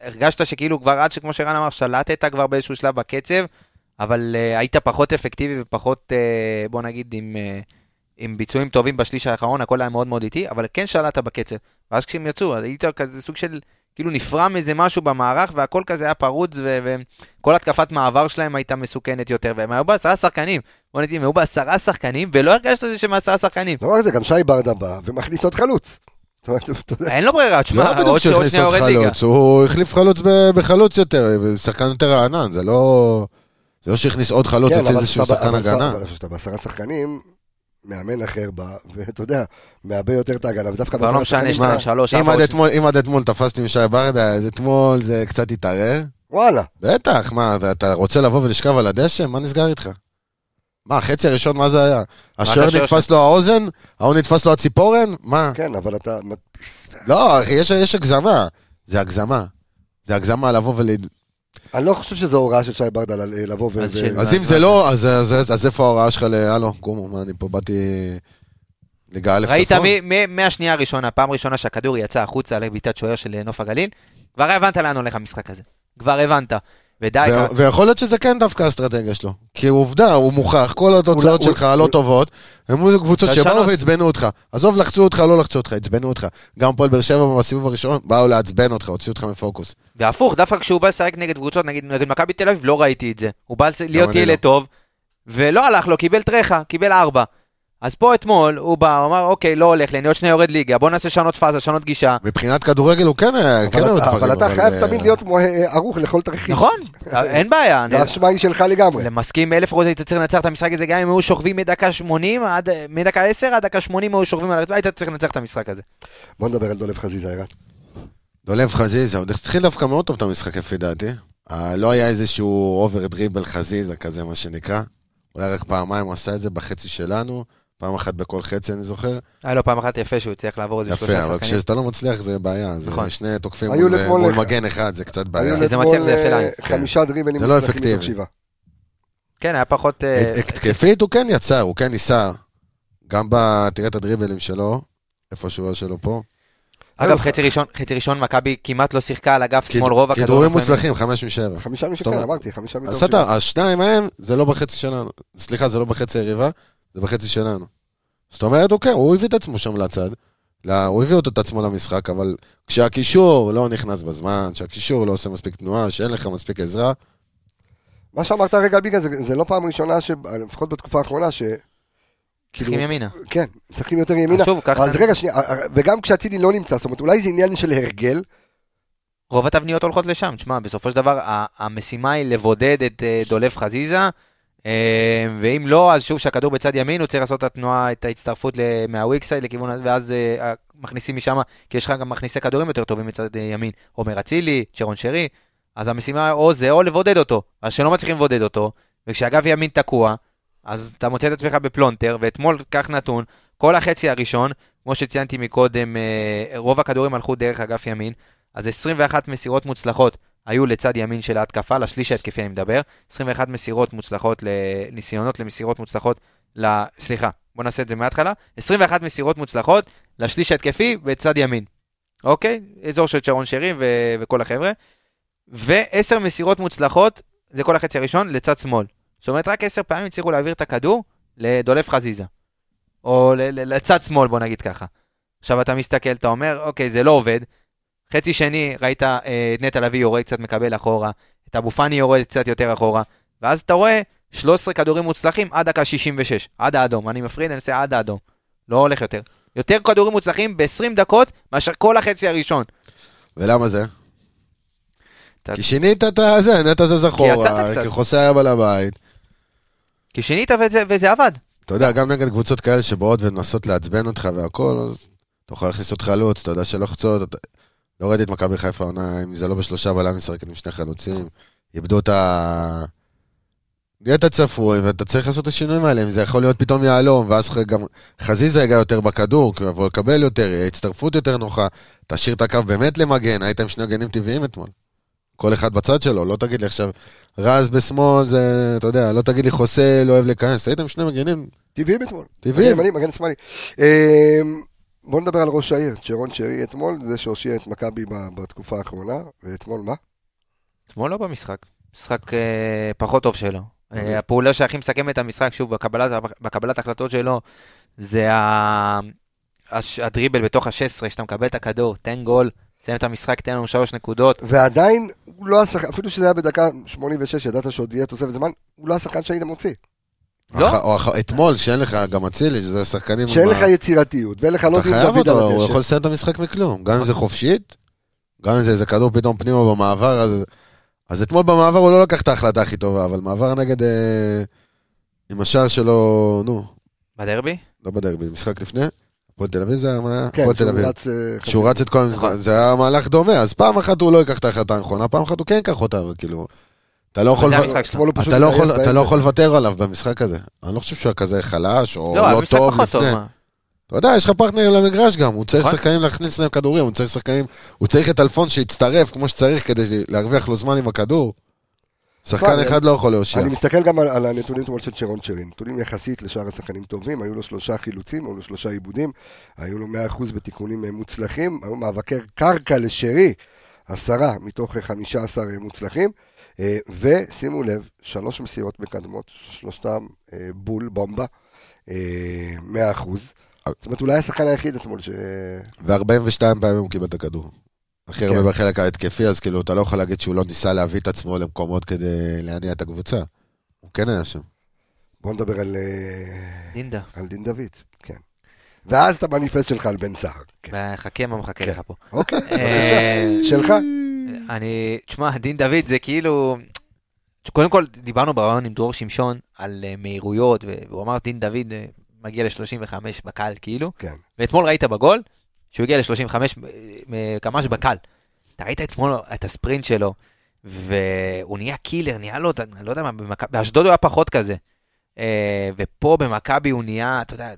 הרגשת שכאילו כבר עד שכמו שרן אמר, שלטת כבר באיזשהו שלב בקצב, אבל uh, היית פחות אפקטיבי ופחות, uh, בוא נגיד, עם, uh, עם ביצועים טובים בשליש האחרון, הכל היה מאוד מאוד איטי, אבל כן שלטת בקצב. ואז כשהם יצאו, היית כזה סוג של, כאילו נפרם איזה משהו במערך, והכל כזה היה פרוץ, ו- וכל התקפת מעבר שלהם הייתה מסוכנת יותר, והם היו בעשרה שחקנים. בוא נגיד, הם היו בעשרה שחקנים, ולא הרגשת שהם עשרה שחקנים. לא רק זה, גם שי ברדה בא ומכניס עוד חלוץ. אין לו ברירה, תשמע, לא בדיוק עוד שנייה יורד ליגה. הוא החליף חלוץ בחלוץ יותר, שחקן יותר רענן, זה לא... זה לא שהכניס עוד חלוץ, כן, הוציא אבל איזשהו שחקן הגנה. אבל כשאתה בעשרה שחקנים, מאמן אחר בא, ואתה יודע, מאבד יותר את ההגנה, ודווקא כבר לא משנה, שחקנים- שניים, שלוש, אם ארבע, עד או אתמול- אם עד אתמול תפסתי עם שי ברדה, אז אתמול זה קצת התערער. וואלה. בטח, מה, אתה- רוצה לבוא ולשכב על הדשא? מה נסגר איתך? מה, החצי הראשון, מה זה היה? השוער נתפס לו האוזן? ההוא נתפס לו הציפורן? מה? כן, אבל אתה... לא, יש הגזמה. זה הגזמה. זה הגזמה לבוא ול... אני לא חושב שזו הוראה של שי ברדה ל- לבוא ו... אז אם זה לא, אז- אז אז- אז איפה ההוראה שלך ל... הלו, קומו, מה, אני פה באתי... ליגה א' ראית צפון? מ- מהשנייה הראשונה, פעם ראשונה שהכדור יצא החוצה לבעיטת שוער של נוף הגליל, כבר הבנת לאן הולך המשחק הזה. כבר הבנת. ודי, ו- ויכול להיות שזה כן דווקא האסטרטגיה שלו. כי עובדה, הוא מוכח, כל התוצאות אולי- שלך הלא טובות, הם היו קבוצות שבאו. ועצבנו אותך. עזוב, לחצו אותך, לא לחצו אותך, עצבנו אותך. גם הפועל באר שבע בסיבוב הראשון, באו לעצבן אותך, הוציאו אותך מפוקוס. והפוך, דווקא כשהוא בא לשחק נגד קבוצות, נגיד נגד מכבי תל אביב, לא ראיתי את זה. הוא בא להיות אני ילד לא. טוב, ולא הלך לו, קיבל טרחה, קיבל ארבע. אז פה אתמול, הוא בא, הוא אמר, אוקיי, לא הולך לי, אני עוד שנייה יורד ליגה, בוא נעשה שנות פאזה, שנות גישה. מבחינת כדורגל הוא כן היה, כן אבל היו אתה- דברים. אבל אתה חייב אה, תמיד להיות מו- ערוך לכל תרחיש. נכון, אין בעיה. האשמה היא שלך לגמרי. למסכים אלף אחוז היית צריך לנצח את המשחק הזה, גם אם היו שוכבים מדקה 80, עד, מדקה 10 עד דקה 80 היו שוכבים על הרצפה, היית צריך לנצח את המשחק הזה. בוא נדבר על דולב חזיזה, ערן. דולב חזיזה, הוא התחיל דווקא מאוד טוב את המשחק לפי דעתי. אה, לא היה איזשהו אובר דריבל חזיזה כזה, מה שנקרא. אולי רק פעמיים הוא עשה את זה בחצי שלנו, פעם אחת בכל חצי אני זוכר. היה לו פעם אחת יפה שהוא הצליח לעבור איזה שלושה יפה, אבל שחקנים. כשאתה לא מצליח זה בעיה. זה נכון. שני תוקפים מול מול מגן אחד, זה קצת בעיה. היו כי זה לאתמול, מצליח, זה יפה אה, לעין. חמישה דריבלים זה לא אפקטיבי. כן, היה פחות... אה, הת- התקפית הוא כן יצר, הוא כן ניסה. גם ב... תראה את הדריבלים שלו, איפה שהוא שלו פה. אגב, חצי ראשון, חצי ראשון מכבי כמעט לא שיחקה על אגף שמאל רוב הכדורים. כידורים מוצלחים, חמש משבע. חמישה אומרת- אמרתי, חמישה מתוך. אתה, השניים מהם, זה לא בחצי שלנו. סליחה, זה לא בחצי היריבה, זה בחצי שלנו. זאת אומרת, כן, הוא הביא את עצמו שם לצד. הוא הביא אותו את עצמו למשחק, אבל כשהקישור לא נכנס בזמן, כשהקישור לא עושה מספיק תנועה, שאין לך מספיק עזרה, מה שאמרת רגע ביגה, זה, זה לא פעם ראשונה, ש... לפחות בתקופה האחרונה, ש... משחקים ימינה. כן, משחקים יותר ימינה. שוב, ככה- אז רגע, שנייה, וגם כשאצילי לא נמצא, זאת אומרת, אולי זה עניין של הרגל, רוב התבניות הולכות לשם. תשמע, בסופו של דבר, המשימה היא לבודד את אה, דולב חזיזה, אה, ואם לא, אז שוב, שהכדור בצד ימין, הוא צריך לעשות את התנועה, את ההצטרפות מה weak side לכיוון, ואז אה, מכניסים משם, כי יש לך גם מכניסי כדורים יותר טובים מצד אה, ימין. עומר אצילי, צ'רון שרי, אז המשימה או זה, או לבודד אותו. אז כשלא מצליחים לבודד אותו, וכשאגף ימין תקוע, אז אתה מוצא את עצמך בפלונטר, ואתמול, כך נתון, כל החצי הראשון, כמו שציינתי מקודם, אה, רוב הכדורים הלכו דרך אגף ימין, אז 21 מסירות מוצלחות היו לצד ימין של ההתקפה, לשליש ההתקפי אני מדבר, 21 מסירות מוצלחות, ניסיונות למסירות מוצלחות, ל... סליחה, בוא נעשה את זה מההתחלה, 21 מסירות מוצלחות לשליש ההתקפי בצד ימין, אוקיי? אזור של צ'רון שרי ו... וכל החבר'ה, ו-10 מסירות מוצלחות, זה כל החצי הראשון, לצד שמאל. זאת אומרת, רק 10 פעמים הצליחו להעביר את הכדור לדולף חזיזה. או ל- לצד שמאל, בוא נגיד ככה. עכשיו אתה מסתכל, אתה אומר, אוקיי, זה לא עובד. חצי שני, ראית אה, את נטע לביא יורד קצת מקבל אחורה, את אבו פאני יורד קצת יותר אחורה, ואז אתה רואה 13 כדורים מוצלחים עד דקה 66, עד האדום. אני מפריד, אני עושה עד האדום. לא הולך יותר. יותר כדורים מוצלחים ב-20 דקות מאשר כל החצי הראשון. ולמה זה? אתה- כי שינית את הזה, נטע זז אחורה. כי חוסה היה בעל הבית. כי שינית וזה, וזה עבד. אתה יודע, גם נגד קבוצות כאלה שבאות ומנסות לעצבן אותך והכל, אז אתה יכול להכניס עוד חלוץ, אתה יודע שלוחצות. אתה... לא ראיתי את מכבי חיפה עונה, אם זה לא בשלושה בלם משחקת עם שני חלוצים. איבדו את ה... נהיית צפוי, ואתה צריך לעשות את השינויים האלה, אם זה יכול להיות פתאום יהלום, ואז גם חזיזה יגע יותר בכדור, כי הוא יבוא לקבל יותר, הצטרפות יותר נוחה, תשאיר את הקו באמת למגן, היית עם שני מגנים טבעיים אתמול. כל אחד בצד שלו, לא תגיד לי עכשיו, רז בשמאל זה, אתה יודע, לא תגיד לי חוסה, לא אוהב להיכנס, הייתם שני מגנים טבעיים אתמול. טבעיים. מגן שמאלי. בוא נדבר על ראש העיר, צ'רון שרי אתמול, זה שהושיע את מכבי בתקופה האחרונה, ואתמול מה? אתמול לא במשחק. משחק אה, פחות טוב שלו. אוקיי. אה, הפעולה שהכי מסכמת את המשחק, שוב, בקבלת, בקבלת ההחלטות שלו, זה ה... הש- הדריבל בתוך ה-16, שאתה מקבל את הכדור, תן גול, תסיים את המשחק, תן לנו שלוש נקודות. ועדיין, הוא לא השחקן, אפילו שזה היה בדקה 86, ידעת שעוד יהיה תוספת זמן, הוא לא השחקן שהיית מוציא. לא? או אתמול, שאין לך גם אצילי, שזה השחקנים... שאין לך יצירתיות, ואין לך לא אתה דין חייב דוד על אותו, הוא הדשא. יכול לסיים את המשחק מכלום. גם אם זה חופשית, גם אם זה איזה כדור פתאום פנימה במעבר, אז... אז אתמול במעבר הוא לא לקח את ההחלטה הכי טובה, אבל מעבר נגד... אה, עם השער שלו, נו, בדרבי? לא בדרבי, משחק לפני. הפועל תל אביב זה היה... מה היה? כן, הפועל תל שהוא אביב. רץ... אה, חצי- שהוא רץ את כל נכון. המשחק, זה היה מהלך דומה, אז פעם אחת הוא לא ייקח את ההחלטה הנכונה, פעם אחת הוא כן ייקח אותה, וכאילו... אתה לא יכול... פשוט אתה לא יכול- אתה לא. יכול לוותר עליו במשחק הזה. אני לא חושב שהוא היה כזה חלש, או לא, לא טוב. לפני. אתה יודע, יש לך פרטנרים למגרש גם, הוא צריך נכון. שחקנים להכניס להם כדורים, הוא צריך שחקנים, הוא צריך את אלפון שיצטרף כמו שצריך כדי להרוויח לו זמן עם הכדור. שחקן נכון, אחד לא יכול להושיע. אני מסתכל גם על, על הנתונים אתמול של צ'רון שרי, נתונים יחסית לשאר השחקנים טובים, היו לו שלושה חילוצים, היו לו שלושה עיבודים, היו לו 100% בתיקונים אה, מוצלחים, היו מאבקי קרקע לשרי, עשרה מתוך 15 מוצלחים. אה, ושימו לב, שלוש מסירות מקדמות, שלושתם אה, בול, בומבה, אה, 100%. זאת אומרת, אולי השחקן היחיד אתמול ש... ו-42 פעמים הוא קיבל את הכדור. הכי הרבה כן. בחלק ההתקפי, אז כאילו, אתה לא יכול להגיד שהוא לא ניסה להביא את עצמו למקומות כדי להניע את הקבוצה. הוא כן היה שם. בוא נדבר על, אה, דינדה. על דין דוד, כן. ואז את המניפסט שלך על בן סער. כן. חכה מה מחכה כן. לך פה. אוקיי, אה, בבקשה. שלך? אני, תשמע, דין דוד זה כאילו... קודם כל, דיברנו ברעיון עם דרור שמשון על אה, מהירויות, והוא אמר, דין דוד אה, מגיע ל-35 בקל, כאילו. כן. ואתמול ראית בגול, שהוא הגיע ל-35 קמ"ש בקל. אתה ראית אתמול את הספרינט שלו, והוא נהיה קילר, נהיה לו, אני לא יודע מה, באשדוד הוא היה פחות כזה. אה, ופה במכבי הוא נהיה, אתה יודע,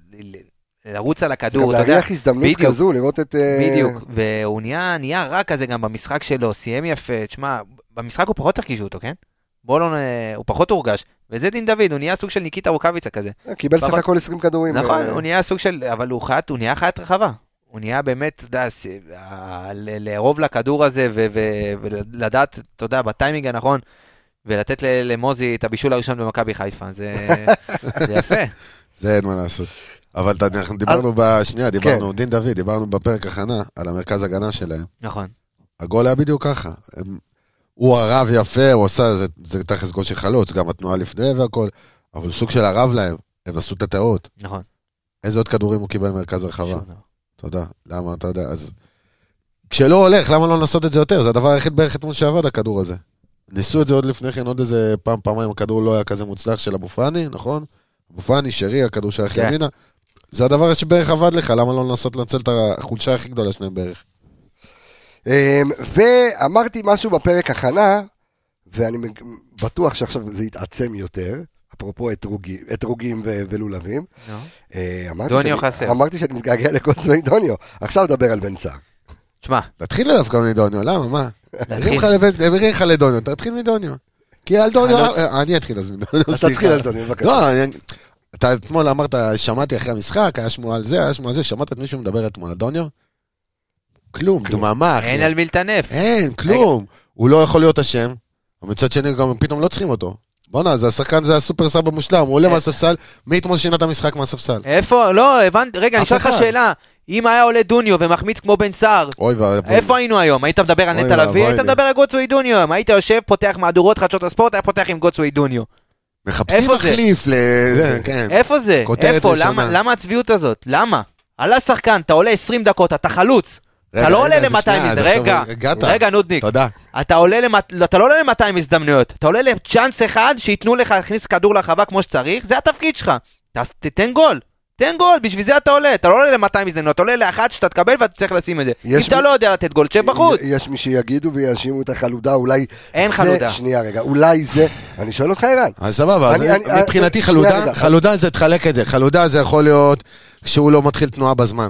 לרוץ על הכדור, אתה יודע. להריח הזדמנות בדיוק. כזו, לראות את... אה, בדיוק, והוא נהיה, נהיה רע כזה גם במשחק שלו, סיים יפה, תשמע, במשחק הוא פחות הרגישו אותו, כן? בוא לא, הוא פחות הורגש, וזה דין דוד, הוא נהיה סוג של ניקיטה רוקאביצה כזה. קיבל סך הכל 20 כדורים. נכון, אה, הוא נהיה סוג של, אבל הוא חיית, הוא נהיה חיית רחבה. הוא נהיה באמת, אתה יודע, לארוב לכדור הזה ולדעת, אתה יודע, בטיימינג הנכון, ולתת למוזי את הבישול הראשון במכבי חיפה, זה זה יפה. זה אין מה לעשות. אבל אנחנו דיברנו בשנייה, דיברנו, דין דוד, דיברנו בפרק הכנה על המרכז הגנה שלהם. נכון. הגול היה בדיוק ככה. הוא הרב יפה, הוא עשה, זה, זה תכלס גול של חלוץ, גם התנועה לפני והכל, אבל סוג של הרב להם, הם עשו את הטעות. נכון. איזה עוד כדורים הוא קיבל במרכז הרחבה? תודה. למה, אתה יודע, אז... כשלא הולך, למה לא לנסות את זה יותר? זה הדבר היחיד בערך אתמול שעבד, הכדור הזה. ניסו את זה עוד לפני כן, עוד איזה פעם, פעמיים, הכדור לא היה כזה מוצלח של אבו פאני, נכון? אבו פאני, שרי, הכדור שייך כן. ימינה. זה הדבר שבערך עבד לך, למה לא לנסות לנצל את החולשה הכי גדולה שלהם בערך? אמ, ואמרתי משהו בפרק הכנה, ואני בטוח שעכשיו זה יתעצם יותר, אפרופו אתרוגים, אתרוגים ו- ולולבים. אה, אמרתי דוניו שאני- חסר. אמרתי שאני מתגעגע לקוצמי דוניו. עכשיו נדבר על בן סער. תשמע, תתחיל אליו גם מדוניו, למה, מה? הרים לך לדוניו, תתחיל מדוניו. כי על דוניו. אה, אני אתחיל אז מדוניו, אז. תתחיל על דוניו, בבקשה. אתה אתמול אמרת, שמעתי אחרי המשחק, היה שמועה על זה, היה שמועה על זה, שמעת את מישהו מדבר אתמול על דוניו? כלום, דממה, אחי. אין על מי לטנף. אין, כלום. הוא לא יכול להיות אשם, ומצד שני גם פתאום לא צריכים אותו. בואנה, זה השחקן, זה הסופר סאב המושלם, הוא עולה אה. מהספסל, מי אתמול שינה את המשחק מהספסל? איפה? לא, הבנתי, רגע, אני אשאל אותך אחד. שאלה. אם היה עולה דוניו ומחמיץ כמו בן סער. איפה היינו היום? היית מדבר על נטע לביא? היית. מדבר על גוטסווי דוניו. היית יושב, פותח מהדורות חדשות הספורט, היה פותח עם גוטסווי דוניו. מחפשים איפה זה? מחליף ל... זה, כן. איפה זה? איפה? למה- למה הצביעות הזאת? למה? עלה שחקן, אתה עולה 20 דקות, אתה חלוץ. רגע, אתה לא עולה רגע, זה ל-200 שנייה, אז הזדמנויות. רגע, הגעת. רגע, נודניק. תודה. אתה עולה למט... לא, אתה לא עולה ל-200 הזדמנויות, אתה עולה לצ'אנס אחד שייתנו לך להכניס כדור לרחבה כמו שצריך, זה התפקיד שלך. תתן גול. תן גול, בשביל זה אתה עולה. אתה לא עולה ל-200 הזדמנויות, אתה עולה לאחת שאתה תקבל ואתה צריך לשים את זה. אם יש אתה מי- לא יודע לתת גול, תשב בחוץ. יש מי שיגידו ויאשימו את החלודה, אולי... אין זה- חלודה. שנייה רגע, אולי זה... אני שואל אותך, ערן. אז סבבה, אז אני- אני- אני- מבחינתי חלודה, רגע. חלודה זה תחלק את זה, חלודה זה יכול להיות שהוא לא מתחיל תנועה בזמן,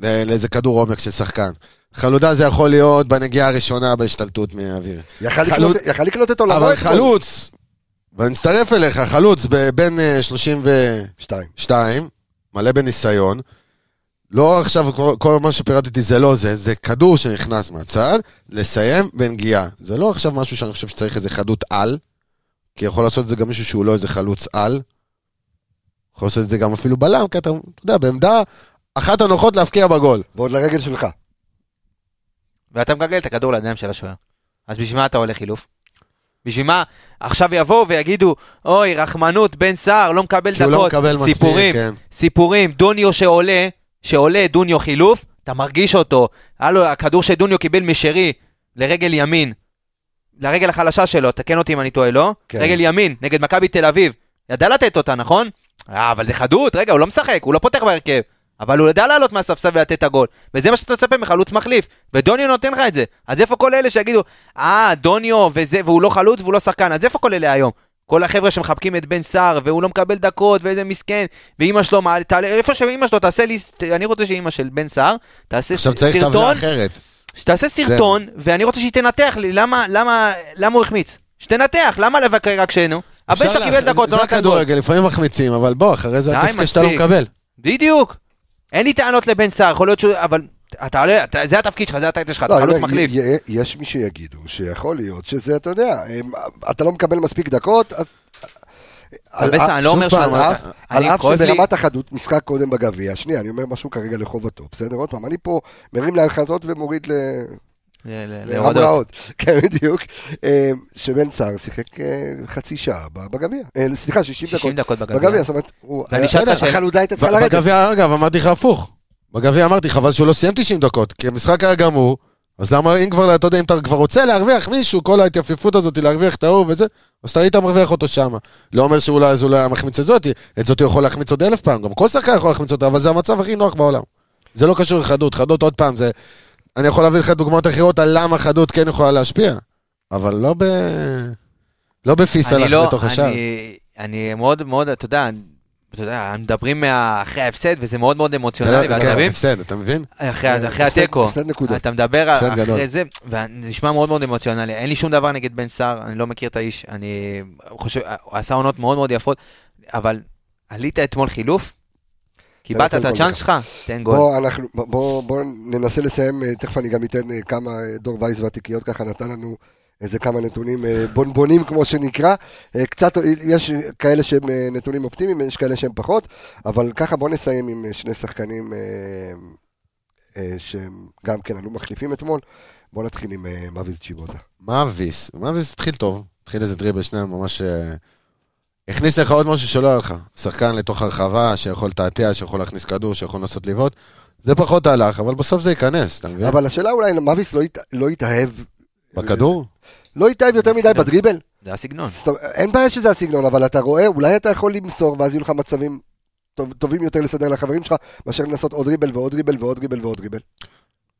ל- לאיזה כדור עומק של שחקן. חלודה זה יכול להיות בנגיעה הראשונה בהשתלטות מהאוויר. יכל חלוד- לקנות- את עולמו אבל. חלוץ, ואני מצטרף אליך, חלוץ בין אה, 32, שתיים. מלא בניסיון. לא עכשיו, כל- מה שפירטתי זה לא זה, זה כדור שנכנס מהצד, לסיים בנגיעה. זה לא עכשיו משהו שאני חושב שצריך איזה חדות על, כי יכול לעשות את זה גם מישהו שהוא לא איזה חלוץ על. יכול לעשות את זה גם אפילו בלם, כי אתה, אתה יודע, בעמדה אחת הנוחות להבקיע בגול. ועוד לרגל שלך. ואתה מגלגל את הכדור לידיים של השוער. אז בשביל מה אתה עולה חילוף? בשביל מה עכשיו יבואו ויגידו, אוי, רחמנות, בן סער, לא מקבל כי הוא לא דקות. מקבל מספיק, סיפורים, כן. סיפורים, דוניו שעולה, שעולה דוניו חילוף, אתה מרגיש אותו. היה לו, הכדור שדוניו קיבל משרי לרגל ימין, לרגל החלשה שלו, תקן אותי אם אני טועה, לא? כן. רגל ימין, נגד מכבי תל אביב. ידע לתת אותה, נכון? אה, אבל זה חדות, רגע, הוא לא משחק, הוא לא פותח בהרכב. אבל הוא ידע לעלות מהספסל ולתת את הגול. וזה מה שאתה מצפה מחלוץ מחליף. ודוניו נותן לך את זה. אז איפה כל אלה שיגידו, אה, דוניו וזה, והוא לא חלוץ והוא לא שחקן, אז איפה כל אלה היום? כל החבר'ה שמחבקים את בן סער, והוא לא מקבל דקות, ואיזה מסכן, ואימא שלו, מה, תעלה, איפה שאימא שלו, תעשה לי, אני רוצה שאימא של בן סער, תעשה עכשיו ס- צריך טבלה סרטון, אחרת. שתעשה סרטון, ואני רוצה שהיא תנתח לי, למה, למה, למה הוא החמיץ? שתנתח, למה לבקר רק שנו? הבן שלך קיבל דקות, זה לא נתן גול. הכדורגל, לפעמים מחמיצים, אבל בוא, אחרי זה התפקיד שאתה לא. מקבל. בדיוק. אין לי טענות לבן סער, יכול להיות שהוא... אבל אתה עולה, אתה- זה התפקיד שלך, זה הטייטל שלך, לא, אתה חלוץ אומר, מחליף. י- י- יש מי שיגידו שיכול להיות שזה, אתה יודע, הם- אתה לא מקבל מספיק דקות, אז... על בסדר, אני לא אומר שהוא- על אף- שברמת החדות, משחק קודם בגביע, שנייה, אני אומר משהו כרגע לחובתו, בסדר? עוד פעם, אני פה מרים להנחתות ומוריד ל... להורדות. כן, בדיוק. אה, שבן סער שיחק אה, חצי שעה בגביע. אה, סליחה, 60 דקות. 60 דקות בגביע. זאת אומרת, החלודה הייתה צריכה לרדת. בגביע, אגב, אמרתי לך הפוך. בגביע אמרתי, חבל שהוא לא סיים 90 דקות, כי המשחק היה גמור, אז למה, אם כבר, אתה יודע, אם אתה כבר רוצה להרוויח מישהו, כל ההתייפיפות הזאת, להרוויח את ההוא וזה, אז אתה היית מרוויח אותו שמה. לא אומר שאולי אז הוא לא היה מחמיץ את זאתי, את זאתי הוא יכול להחמיץ עוד אלף פעם, גם כל שחקן יכול להחמיץ אותה, אבל זה המצב הכי נוח בעולם. זה לא קשור לחדות, חדות עוד פעם, זה... אני יכול להביא לך דוגמאות אחרות על למה חדות כן יכולה להשפיע, אבל לא ב... לא בפי אני סלאח לא, לתוך השער. אני- אני מאוד מאוד, אתה יודע, אתה יודע, מדברים מה- אחרי ההפסד, וזה מאוד מאוד אמוציונלי, ואתה כן, מבין? הפסד, אתה מבין? אחרי אחרי הפסד- התיקו. הפסד נקודות. אתה מדבר הפסד אחרי גדול. זה, וזה נשמע מאוד מאוד אמוציונלי. אין לי שום דבר נגד בן סער, אני לא מכיר את האיש, אני חושב, הוא עשה עונות מאוד מאוד יפות, אבל עלית אתמול חילוף, קיבלת את הצ'אנס שלך, תן גול. בוא, אנחנו, בוא, בוא, בוא ננסה לסיים, אה, תכף אני גם אתן אה, כמה אה, דור וייס והתיקיות ככה נתן לנו איזה כמה נתונים בונבונים כמו שנקרא. קצת, יש כאלה שהם נתונים אופטימיים, יש כאלה שהם פחות, אבל ככה בוא נסיים עם שני שחקנים שהם גם כן עלו מחליפים אתמול. בוא נתחיל עם מאביס צ'יבוטה. מאביס, מאביס התחיל טוב, התחיל איזה דריבל שניים ממש... הכניס לך עוד משהו שלא היה לך. שחקן לתוך הרחבה, שיכול לתעתע, שיכול להכניס כדור, שיכול לנסות לבעוט. זה פחות הלך, אבל בסוף זה ייכנס, אתה מבין? אבל השאלה אולי, מאביס לא, הת... לא התאהב. בכדור? לא התאהב יותר מדי בדריבל. זה הסגנון. אין בעיה שזה הסגנון, אבל אתה רואה, אולי אתה יכול למסור, ואז יהיו לך מצבים טוב, טובים יותר לסדר לחברים שלך, מאשר לנסות עוד ריבל ועוד ריבל ועוד ריבל ועוד ריבל.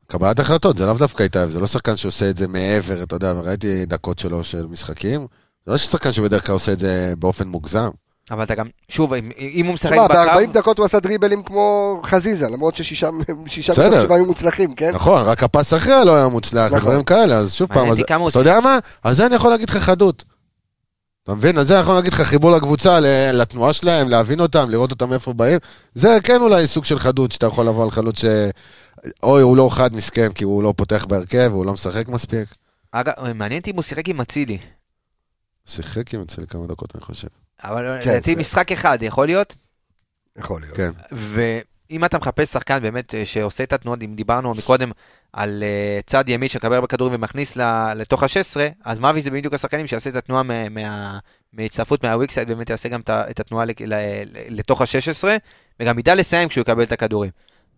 קבלת החלטות, זה לאו דווקא התאהב, זה לא שחקן שעושה את זה מעבר, אתה יודע, ראיתי דקות שלו של משחקים. זה לא שחקן שבדרך כלל עושה את זה באופן מוגזם. אבל אתה גם, שוב, אם- אם הוא משחק תשמע, ב-40 בקו, דקות הוא עשה דריבלים כמו חזיזה, למרות ששישה. שבעה היו מוצלחים, כן? נכון, רק הפס אחריה לא היה מוצלח, נכון. ודברים כאלה, אז שוב פעם, אז אתה. יודע מה? על זה אני יכול להגיד לך חדות. אתה מבין? על זה אני יכול להגיד לך חיבור לקבוצה, לתנועה שלהם, להבין אותם, לראות אותם איפה באים. זה כן אולי סוג של חדות, שאתה יכול לבוא על חלוץ ש... אוי, הוא לא חד מסכן, כי הוא לא פותח בהרכב, והוא לא משחק מספיק. אגב, מעניין אותי אם הוא שיחק עם אצילי. שיחק עם אצלי כמה דקות, אני חושב. אבל כן, לדעתי זה- משחק אחד יכול להיות, יכול להיות. כן. ואם אתה מחפש שחקן באמת אה, שעושה את התנועות, אם דיברנו מקודם על אה, צד ימין שקבל בכדורים ומכניס ל- לתוך ה-16, אז מאבי זה בדיוק השחקנים שיעשה את התנועה מה- מה- מהצטרפות מהוויקסייד, באמת יעשה גם את התנועה לתוך ה-16, וגם ידע לסיים כשהוא יקבל את הכדורים.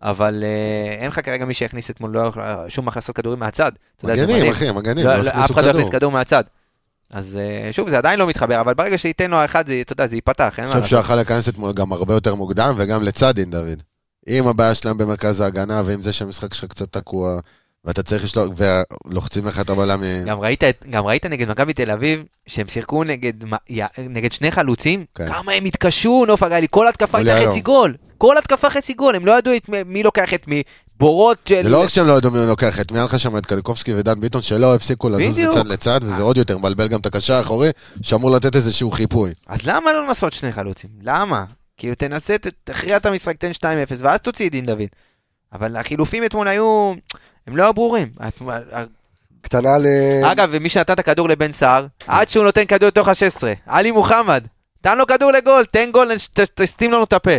אבל אה, אין לך כרגע מי שיכניס אתמול לא יכול- שום הכנסות כדורים מהצד. מגנים. אחי, מגנים, לא, לא לא, אף אחד לא יכניס. כדור מהצד. אז אה, שוב, זה עדיין לא מתחבר, אבל ברגע שייתן לו האחד, זה, אתה יודע, זה ייפתח, אני חושב. שהוא יכל להיכנס אתמול גם הרבה יותר מוקדם, וגם לצדין, דוד. אם הבעיה שלהם במרכז ההגנה, ועם זה שהמשחק שלך קצת תקוע, ואתה צריך לשלוח, ולוחצים לך את הבלם... מ- גם ראית, גם ראית נגד מכבי תל אביב, שהם שיחקו נגד, נגד שני חלוצים, כן. כמה הם התקשו, נוף הגלי, כל התקפה הייתה היום. חצי גול. כל התקפה חצי גול, הם לא ידעו את מי- מי לוקח את מי. בורות של... זה לא רק שהם לא ידעו מי הוא לוקח את מי, היה לך שם את קליקובסקי ודן ביטון שלא הפסיקו לזוז. מצד לצד, וזה עוד יותר מבלבל גם את הקשר האחורי, שאמור לתת איזשהו חיפוי. אז למה לא לנסות שני חלוצים? למה? כאילו תנסה, תכריע את המשחק, תן 2-0, ואז תוציא את דין דוד. אבל החילופים אתמול היו, הם לא היו ברורים. קטנה ל... אגב, ומי שנתן את הכדור לבן סער, עד שהוא נותן כדור לתוך ה-16, עלי מוחמד, תן לו כדור לגול, תן גול, תסתים לנו את הפה.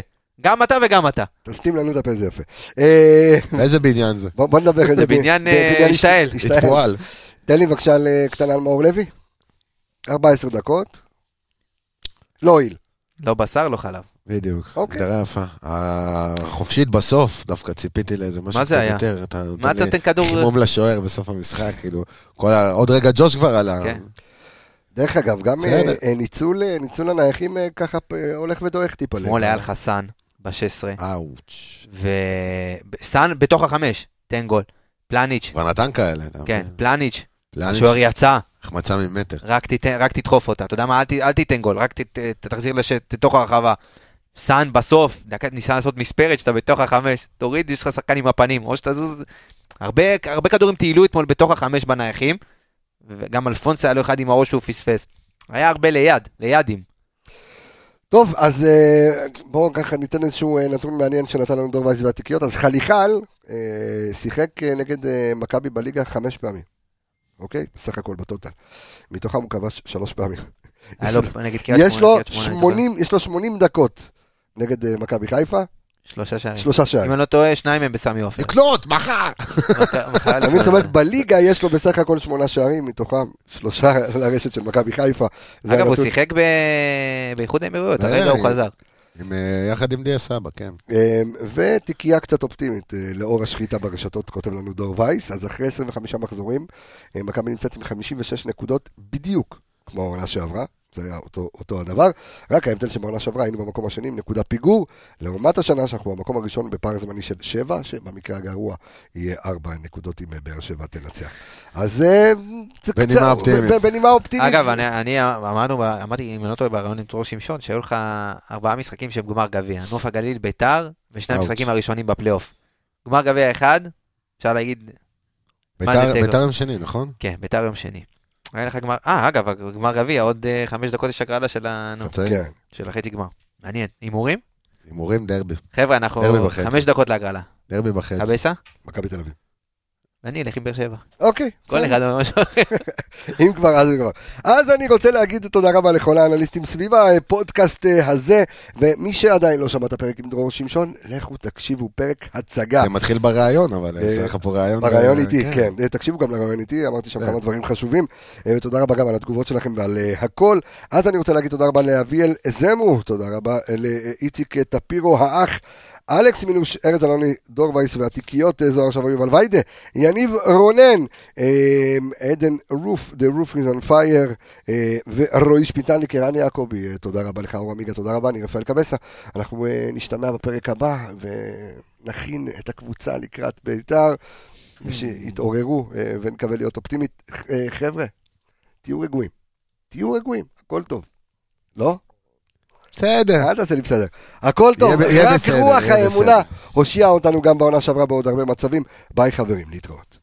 גם אתה וגם אתה. תסתים לנו את הפה, זה יפה. אה, איזה בניין זה? בוא נדבר איזה... זה בניין, אה, השתעל. תן לי בבקשה על אה, קטנה על מאור לוי. 14 דקות. לא הועיל. לא בשר, לא חלב. בדיוק, אוקיי. הגדרה יפה. החופשית בסוף, דווקא ציפיתי לאיזה משהו מה זה קצת היה? יותר. אתה מה אתה נותן כדור... חימום לשוער בסוף המשחק, כאילו, כל ה... עוד רגע ג'וש כבר עלה. כן. דרך אגב, גם ניצול ניצול הנייחים ככה הולך ודועך טיפה. אתמול היה לך סאן ב-16, אאוץ'. וסאן בתוך החמש, תן גול. פלניץ', כבר נתן כאלה. כן, פלניץ', השוער יצא, החמצה ממטר. רק תיתן- רק תדחוף אותה. אתה יודע מה, אל ת- אל תיתן גול, רק ת- ת- תחזיר לש- לתוך הרחבה. סאן בסוף, דקה ניסה לעשות מספרת שאתה בתוך החמש, תוריד, יש לך שחקן עם הפנים, או שתזוז. הרבה הרבה כדורים טיילו אתמול בתוך החמש בנייחים, וגם אלפונס היה לו אחד עם הראש שהוא פספס. היה הרבה ליד, לידים. טוב, אז אה, בואו ככה ניתן איזשהו אה, נתון מעניין שנתן לנו דור וייס והתיקיות. אז חליחל, אה, שיחק נגד מכבי בליגה חמש פעמים, אוקיי? בסך הכל בטוטל. מתוכם הוא כבש שלוש פעמים. היה יש לו לו- נגד קריית יש שמונה, לו קריית שמונה, אני זוכר. 80, יש לו 80 דקות נגד מכבי חיפה, שלושה שערים. שלושה אם שערים. אני לא טועה, שניים הם בסמי עופר. לקנות, מחר! מבין? זאת אומרת, בליגה יש לו בסך הכל שמונה שערים, מתוכם שלושה לרשת של מכבי חיפה. אגב, הוא. שיחק באיחוד האמירויות, אה, הרגע הוא חזר. עם, אה, יחד עם דיה סבא, כן. אה, ותיקייה קצת אופטימית, אה, לאור השחיטה ברשתות, כותב לנו דור וייס, אז אחרי 25 מחזורים, אה, מכבי נמצאת עם 56 נקודות בדיוק כמו העונה שעברה, זה היה אותו, אותו הדבר, רק ההבדל שבעונה שעברה היינו במקום השני עם נקודה פיגור, לעומת השנה שאנחנו במקום הראשון בפער זמני של 7, שבמקרה הגרוע יהיה 4 נקודות אם אה, באר שבע תנצח. אז אה, זה בנימה קצת- אופטימית. ב- בנימה אופטימית. אגב, אני, אני אמרנו, אמרתי, אם אני לא טועה, בריאיון עם דרור שמשון, שהיו לך ארבעה משחקים שהם גמר גביע. נוף הגליל, ביתר, ושני. המשחקים הראשונים בפלייאוף. גמר גביע אחד, אפשר להגיד? ביתר יום שני, נכון? כן, ביתר יום שני. היה לך גמר, אה, אגב, גמר גביע, עוד אה, חמש דקות יש הגרלה של ה-. כן. של החצי גמר. מעניין. הימורים? הימורים דרבי. חבר'ה, אנחנו. חמש דקות להגרלה. דרבי בחצי. קבסה? מכבי תל אביב. ואני אלך עם באר שבע. אוקיי, כל. אחד אומר משהו אחר. אם כבר, אז כבר. אז אני רוצה להגיד תודה רבה לכל האנליסטים סביב הפודקאסט אה, הזה, ומי שעדיין לא שמע את הפרק עם דרור שמשון, לכו תקשיבו, פרק הצגה. זה מתחיל בראיון, אבל יש לך פה ראיון. בריאיון אה, איתי, כן. אה, תקשיבו גם לריאיון איתי, אמרתי שם כן. כמה דברים חשובים, ותודה רבה גם על התגובות שלכם ועל הכל. אז אני רוצה להגיד תודה רבה לאביאל זמו, תודה רבה לאיציק טפירו האח. אלכס מינוש, ארז אלוני, דור וייס והתיקיות, אה, זוהר שבוי יובל ויידה, יניב רונן, אה, עדן רוף, The Roof is on fire, אה, ורועי שפיטליק, ערן יעקבי, תודה רבה לך, אור עמיגה, תודה רבה, אני רפאל קבסה. אנחנו נשתמע בפרק הבא, ונכין את הקבוצה לקראת בית"ר. שיתעוררו ונקווה להיות אופטימית. חבר'ה, תהיו רגועים. תהיו רגועים, הכל טוב. לא? בסדר. אל תעשה לי בסדר. הכל טוב, רק רוח האמונה. הושיעה אותנו גם בעונה שעברה בעוד הרבה מצבים. ביי חברים, להתראות.